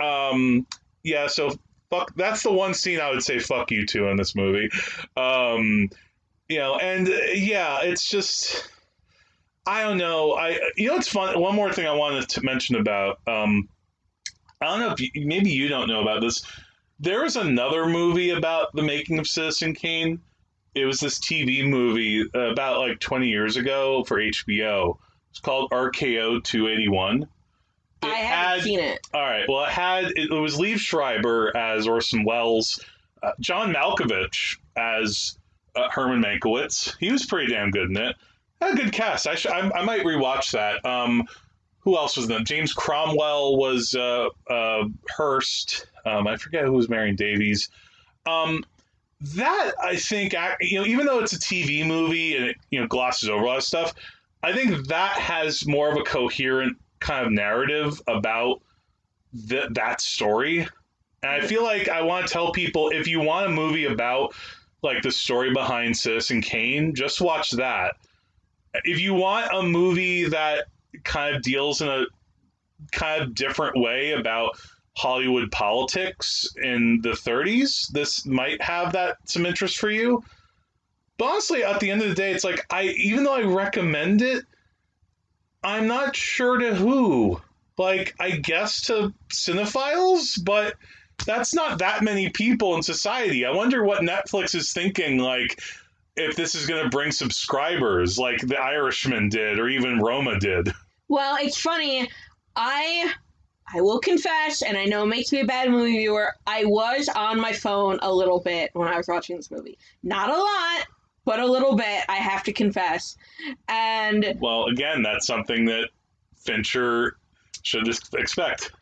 um, yeah. So fuck. That's the one scene I would say "fuck you" to in this movie. Um, you know, and uh, yeah, it's just I don't know. I you know, it's fun. One more thing I wanted to mention about. Um, I don't know if you, maybe you don't know about this. There was another movie about the making of Citizen Kane. It was this TV movie uh, about like 20 years ago for HBO. It's called RKO 281. I haven't had- seen it. All right. Well, it had it was Liev Schreiber as Orson Welles, uh, John Malkovich as uh, Herman Mankiewicz. He was pretty damn good in it. Had a good cast. I, sh- I, I might rewatch that. Um, who else was in them? James Cromwell was uh, uh, Hearst. Um, I forget who was Marion Davies. Um, that I think, you know, even though it's a TV movie and it you know glosses over a lot of stuff, I think that has more of a coherent kind of narrative about th- that story. And I feel like I want to tell people if you want a movie about like the story behind Citizen Kane, just watch that. If you want a movie that kind of deals in a kind of different way about Hollywood politics in the 30s, this might have that some interest for you. But honestly, at the end of the day, it's like I even though I recommend it, I'm not sure to who. Like, I guess to cinephiles, but that's not that many people in society. I wonder what Netflix is thinking, like, if this is going to bring subscribers like The Irishman did or even Roma did. Well, it's funny. I I will confess, and I know it makes me a bad movie viewer. I was on my phone a little bit when I was watching this movie. Not a lot, but a little bit. I have to confess. And Well, again, that's something that Fincher should just expect.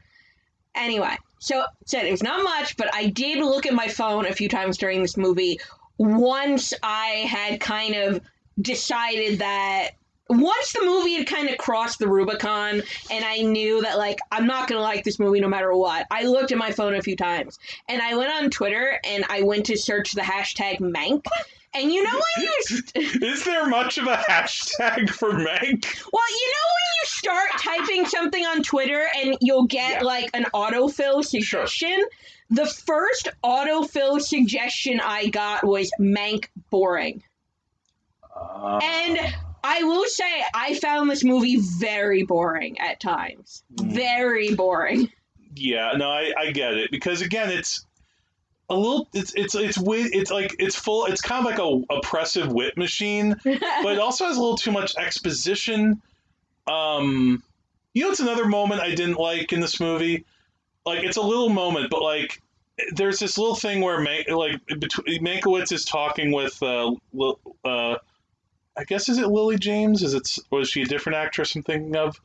anyway, so said it was not much, but I did look at my phone a few times during this movie. Once I had kind of decided that once the movie had kind of crossed the Rubicon and I knew that like I'm not gonna like this movie no matter what, I looked at my phone a few times and I went on Twitter and I went to search the hashtag Mank. And you know when you *laughs* Is there much of a hashtag for Mank? well, you know when you start typing something on Twitter and you'll get Yeah. like an autofill suggestion? The first autofill suggestion I got was Mank boring. Uh. And I will say I found this movie very boring at times. Very boring. Yeah, no, I, I get it because again, it's a little, it's it's it's wit, it's like it's full, it's kind of like a oppressive wit machine, *laughs* but it also has a little too much exposition. Um, you know, it's another moment I didn't like in this movie. Like, it's a little moment, but like, there's this little thing where Man- like between Mankiewicz is talking with uh, uh, I guess is it Lily James? Is it was she a different actress I'm thinking of?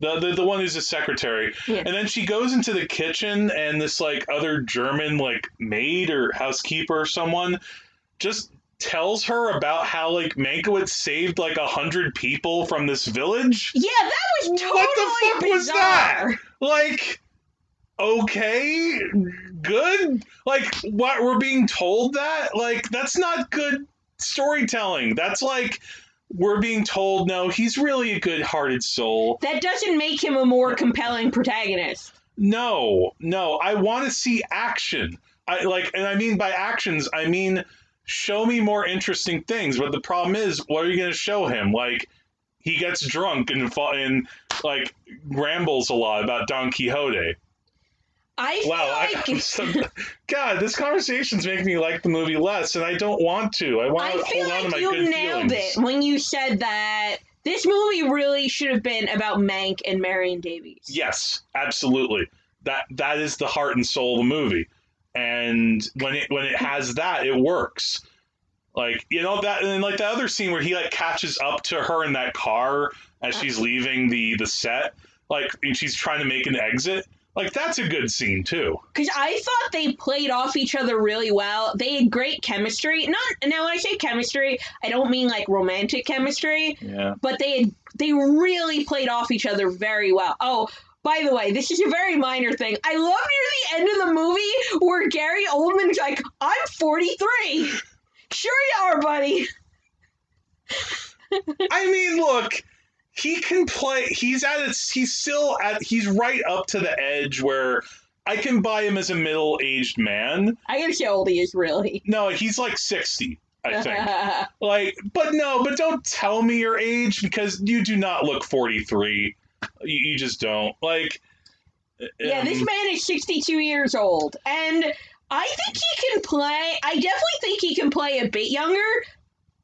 The, the, the one who's his secretary. Yeah. And then she goes into the kitchen and this like other German like maid or housekeeper or someone just tells her about how like Mankiewicz saved like a hundred people from this village. Yeah, that was totally What the fuck was that? bizarre. Like okay, good. Like what we're being told that? Like that's not good storytelling. That's like we're being told no, he's really a good-hearted soul. That doesn't make him a more compelling protagonist. No, no, I want to see action. I like, and I mean by actions, I mean show me more interesting things. But the problem is, what are you going to show him? Like, he gets drunk and and like rambles a lot about Don Quixote. I Wow, I, like I'm so, God, this conversation's making me like the movie less, and I don't want to. I want I to feel hold on to like my you good nailed feelings. it when you said that this movie really should have been about Mank and Marion Davies. Yes, absolutely. That that is the heart and soul of the movie. And when it when it has that, it works. Like you know that, and like the other scene where he like catches up to her in that car as uh. she's leaving the the set, like and she's trying to make an exit. Like that's a good scene too. Because I thought they played off each other really well. They had great chemistry. Not now when I say chemistry, I don't mean like romantic chemistry, Yeah. but they had they really played off each other very well. Oh, by the way, this is a very minor thing. I love near the end of the movie where Gary Oldman's like, "I'm 43." *laughs* Sure you are, buddy. *laughs* I mean, look, he can play. He's at its. He's still at. He's right up to the edge where I can buy him as a middle aged man. I gotta see how old he is, really. No, he's like sixty, I think. *laughs* like, but no, but don't tell me your age because you do not look forty three. You, you just don't. Like, Yeah, this um, man is 62 years old, and I think he can play. I definitely think he can play a bit younger,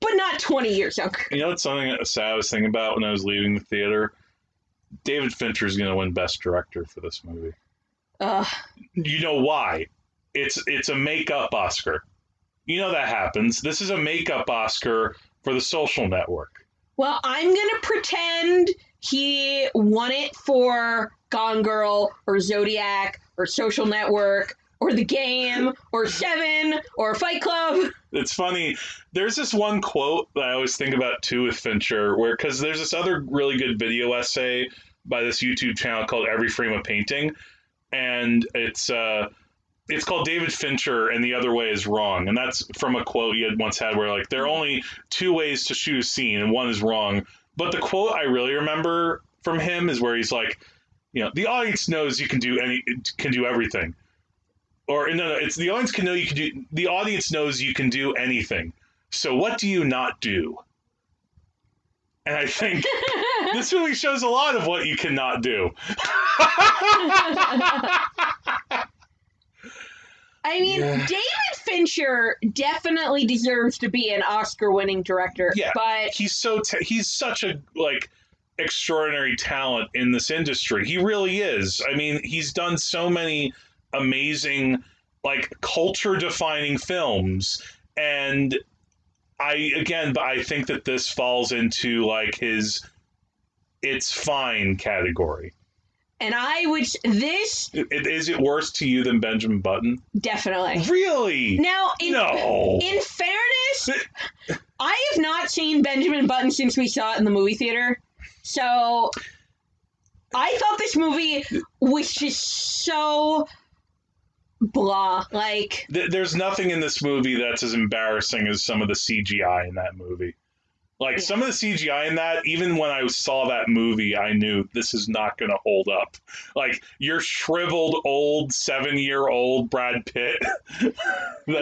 but not 20 years younger. You know, what's something that sad I was thinking about when I was leaving the theater. David Fincher is going to win Best Director for this movie. Ugh. You know why? It's it's a makeup Oscar. You know that happens. This is a makeup Oscar for The Social Network. Well, I'm gonna pretend he won it for Gone Girl or Zodiac or Social Network or The Game or Seven or Fight Club. It's funny. There's this one quote that I always think about too with Fincher, where because there's this other really good video essay by this YouTube channel called Every Frame of Painting, and it's uh, it's called David Fincher and the other way is wrong, and that's from a quote he had once had where like there are only two ways to shoot a scene, and one is wrong. But the quote I really remember from him is where he's like, you know, the audience knows you can do any can do everything or no, no, it's the audience can know you can do. The audience knows you can do anything. So what do you not do? And I think *laughs* this movie shows a lot of what you cannot do. I mean, Yeah. David Fincher definitely deserves to be an Oscar-winning director, Yeah. but he's so ta- he's such a like extraordinary talent in this industry. He really is. I mean, he's done so many amazing like culture defining films and I again but I think that this falls into like his it's fine category. and I would this Is it worse to you than Benjamin Button? definitely. Really? Now, in, no. in fairness, I have not seen Benjamin Button since we saw it in the movie theater. So I thought this movie was just so blah. Like, Th- there's nothing in this movie that's as embarrassing as some of the CGI in that movie. Like Yeah. some of the CGI in that, even when I saw that movie, I knew this is not going to hold up. Like your shriveled old seven year old Brad Pitt. *laughs* no,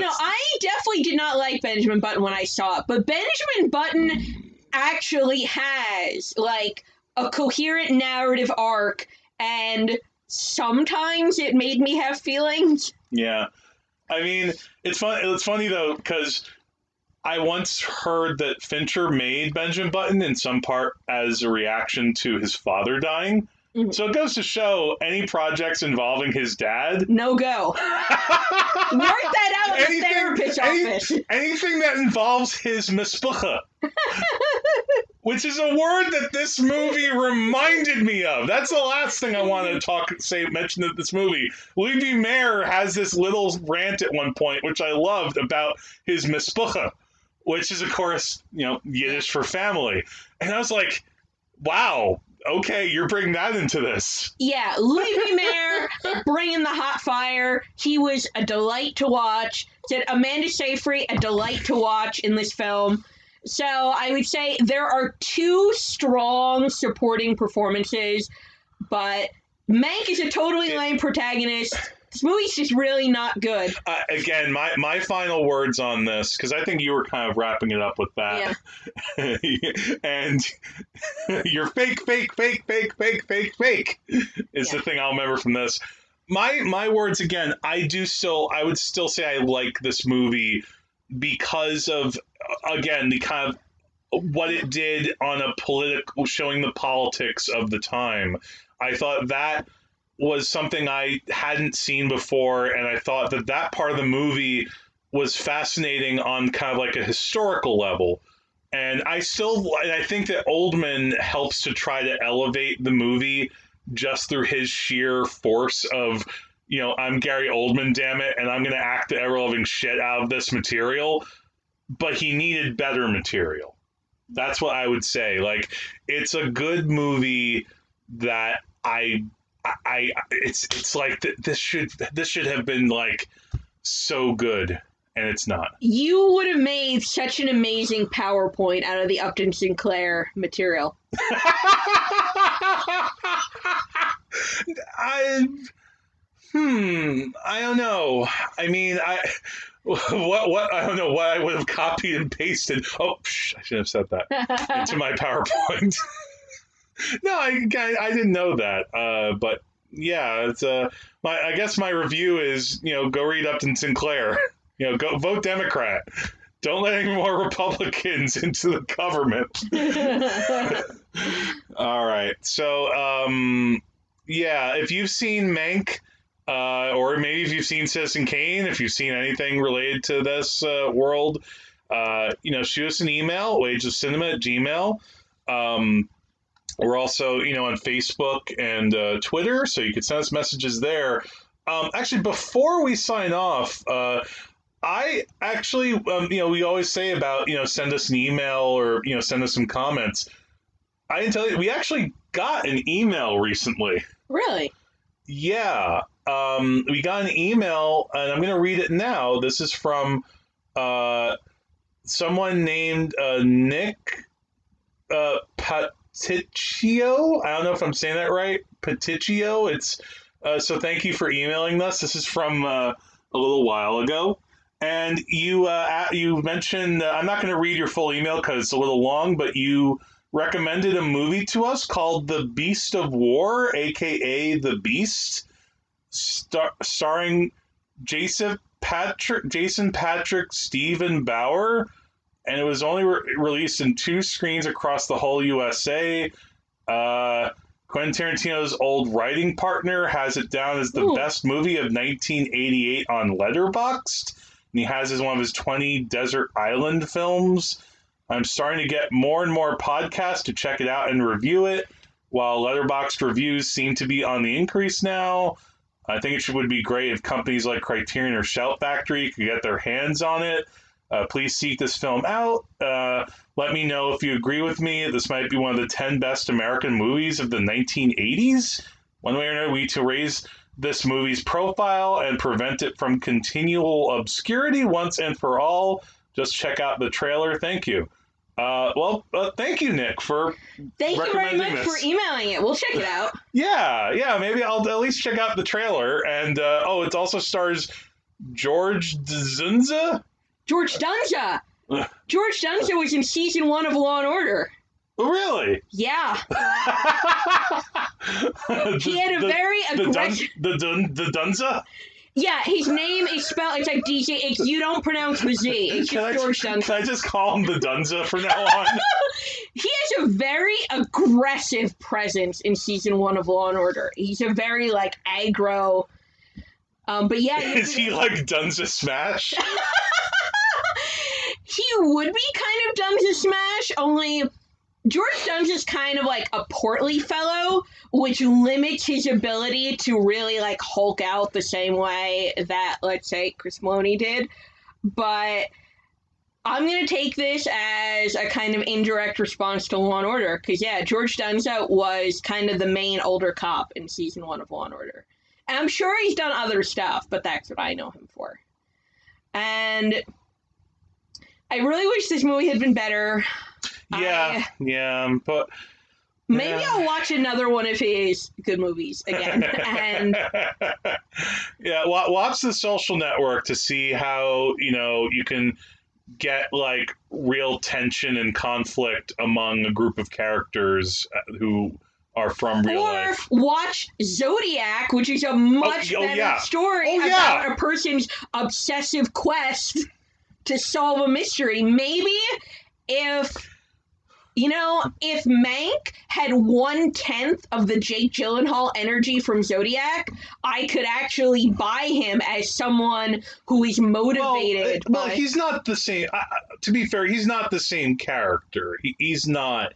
I definitely did not like Benjamin Button when I saw it, but Benjamin Button actually has like a coherent narrative arc, and sometimes it made me have feelings. Yeah, I mean, it's fun. It's funny though because I once heard that Fincher made Benjamin Button in some part as a reaction to his father dying. Mhm. So it goes to show any projects involving his dad. No go. *laughs* Work that out in the Anything- therapist any- office. anything that involves his mishpucha. *laughs* Which is a word that this movie reminded me of. That's the last thing I want to talk, say, mention of this movie. Louis B. Mayer has this little rant at one point, which I loved about his mishpucha, which is, of course, you know, Yiddish for family. And I was like, wow, okay, you're bringing that into this. Yeah, Louis B. Mayer bringing the hot fire. He was a delight to watch. Said Amanda Seyfried, a delight to watch in this film. So I would say there are two strong supporting performances, but Mank is a totally lame protagonist. This movie's just really not good. Uh, again, my, my final words on this, because I think you were kind of wrapping it up with that. *laughs* and *laughs* you're fake, fake, fake, fake, fake, fake, fake is the thing I'll remember from this. My my words again, I do still I would still say I like this movie because of again the kind of what it did on a political showing the politics of the time. I thought that was something I hadn't seen before, and I thought that that part of the movie was fascinating on kind of like a historical level. And I still, I think that Oldman helps to try to elevate the movie just through his sheer force of, you know, I'm Gary Oldman, damn it, and I'm going to act the ever loving shit out of this material. But he needed better material. That's what I would say. Like, it's a good movie that I I, I it's it's like th- this should this should have been like so good and it's not. You would have made such an amazing PowerPoint out of the Upton Sinclair material. *laughs* hmm I don't know. I mean I *laughs* what what I don't know what I would have copied and pasted. Oh, psh, I should have said that *laughs* into my PowerPoint. *laughs* no, I, I I didn't know that. Uh, but yeah, it's uh my I guess my review is you know go read Upton Sinclair. You know go vote Democrat. Don't let any more Republicans into the government. All right. So, um, yeah, if you've seen Mank, uh, or maybe if you've seen Citizen Kane, if you've seen anything related to this uh, world, uh, you know, shoot us an email, wagesofcinema at gmail. Um, we're also, you know, on Facebook and uh, Twitter, so you can send us messages there. Um, actually, before we sign off, uh, I actually, um, you know, we always say about, you know, send us an email or, you know, send us some comments. I didn't tell you, we actually got an email recently. Really? Yeah. Um, we got an email, and I'm going to read it now. This is from uh, someone named uh, Nick uh, Paticcio. I don't know if I'm saying that right. Paticcio. It's uh, so. Thank you for emailing us. This is from uh, a little while ago. And you uh, you mentioned uh, I'm not going to read your full email because it's a little long, but you recommended a movie to us called The Beast of War, aka The Beast, star- starring Jason Patric, Jason Patric, Steven Bauer, and it was only re- released in two screens across the whole USA. Uh, Quentin Tarantino's old writing partner has it down as the Ooh. best movie of 1988 on Letterboxd, and he has as one of his 20 desert island films. I'm starting to get more and more podcasts to check it out and review it, while Letterboxd reviews seem to be on the increase now. I think it would be great if companies like Criterion or Shout Factory could get their hands on it. Uh, please seek this film out. Uh, let me know if you agree with me. This might be one of the 10 best American movies of the 1980s. One way or another, we to raise this movie's profile and prevent it from continual obscurity once and for all. Just check out the trailer. Thank you. Uh, well, uh, thank you, Nick, for Thank you very much this. for emailing it. We'll check it out. *laughs* yeah, yeah. Maybe I'll at least check out the trailer. And uh, oh, it also stars George Dzundza. George Dzundza. *laughs* George Dzundza was in season one of Law and Order. Really? Yeah, the, *laughs* he had a very the Dun, the Dun, the Dunza. Yeah, his name is spelled. It's like DJ. It's, you don't pronounce the Z. It's Can I, just George Dzundza. can I just call him the Dunza from now *laughs* on? He has a very aggressive presence in season one of Law and Order. He's a very like aggro. Um, but yeah, Is he like Dunza Smash? *laughs* he would be kind of Dunza Smash, only George Dzundza's kind of like a portly fellow, which limits his ability to really like hulk out the same way that, let's say, Chris Meloni did. But I'm gonna take this as a kind of indirect response to Law and Order, because yeah, George Dzundza was kind of the main older cop in season one of Law and Order. And I'm sure he's done other stuff, but that's what I know him for. And I really wish this movie had been better. Yeah, yeah. But Maybe Yeah. I'll watch another one of his good movies again. *laughs* and yeah, watch the social network to see how you know you can get like real tension and conflict among a group of characters uh, who are from real or life. watch Zodiac, which is a much oh, better yeah. story Oh, yeah. about a person's obsessive quest to solve a mystery. Maybe if you know, if Mank had one tenth of the Jake Gyllenhaal energy from Zodiac, I could actually buy him as someone who is motivated. Well, uh, well he's not the same. Uh, to be fair, he's not the same character. He, he's not.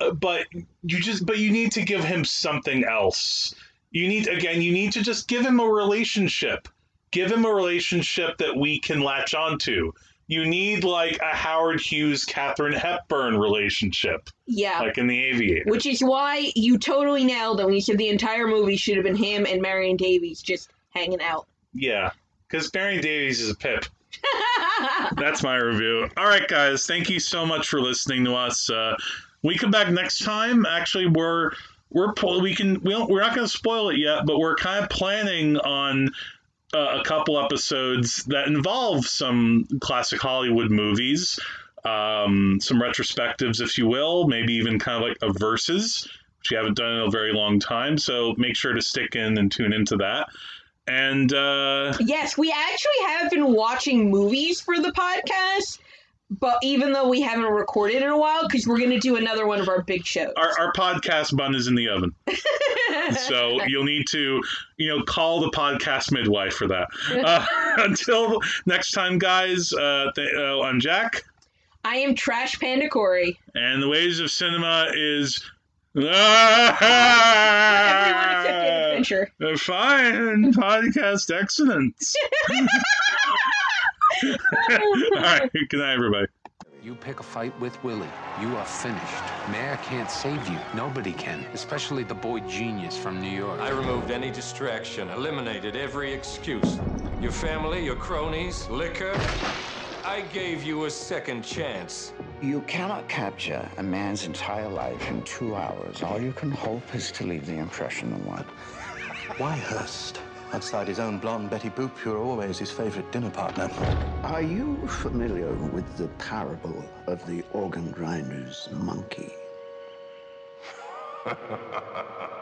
Uh, but you just, but you need to give him something else. You need again. You need to just give him a relationship. Give him a relationship that we can latch onto. You need like a Howard Hughes, Katharine Hepburn relationship, yeah. like in The Aviator. Which is why you totally nailed it when you said the entire movie should have been him and Marion Davies just hanging out. Yeah, because Marion Davies is a pip. *laughs* That's my review. All right, guys, thank you so much for listening to us. Uh, we come back next time. Actually, we're we're we can we don't, we're not going to spoil it yet, but we're kind of planning on uh, a couple episodes that involve some classic Hollywood movies, um, some retrospectives, if you will, maybe even kind of like a verses, which we haven't done in a very long time. So make sure to stick in and tune into that. And uh, yes, we actually have been watching movies for the podcast, but even though we haven't recorded in a while, because we're going to do another one of our big shows. our, our podcast bun is in the oven. *laughs* so you'll need to, you know, call the podcast midwife for that. Uh, *laughs* until next time, guys, uh, th- uh, I'm Jack. I am Trash Panda Korey. And the ways of cinema is. *laughs* Everyone except Uh, Fine, podcast excellence. All right, *laughs* good night, everybody. You pick a fight with Willie, you are finished. Mayer can't save you. Nobody can, especially the boy genius from New York. I removed any distraction, eliminated every excuse. Your family, your cronies, liquor. I gave you a second chance. You cannot capture a man's entire life in two hours. All you can hope is to leave the impression of one. Why Hearst? Outside his own blonde Betty Boop, you're always his favorite dinner partner. Are you familiar with the parable of the organ grinder's monkey? *laughs*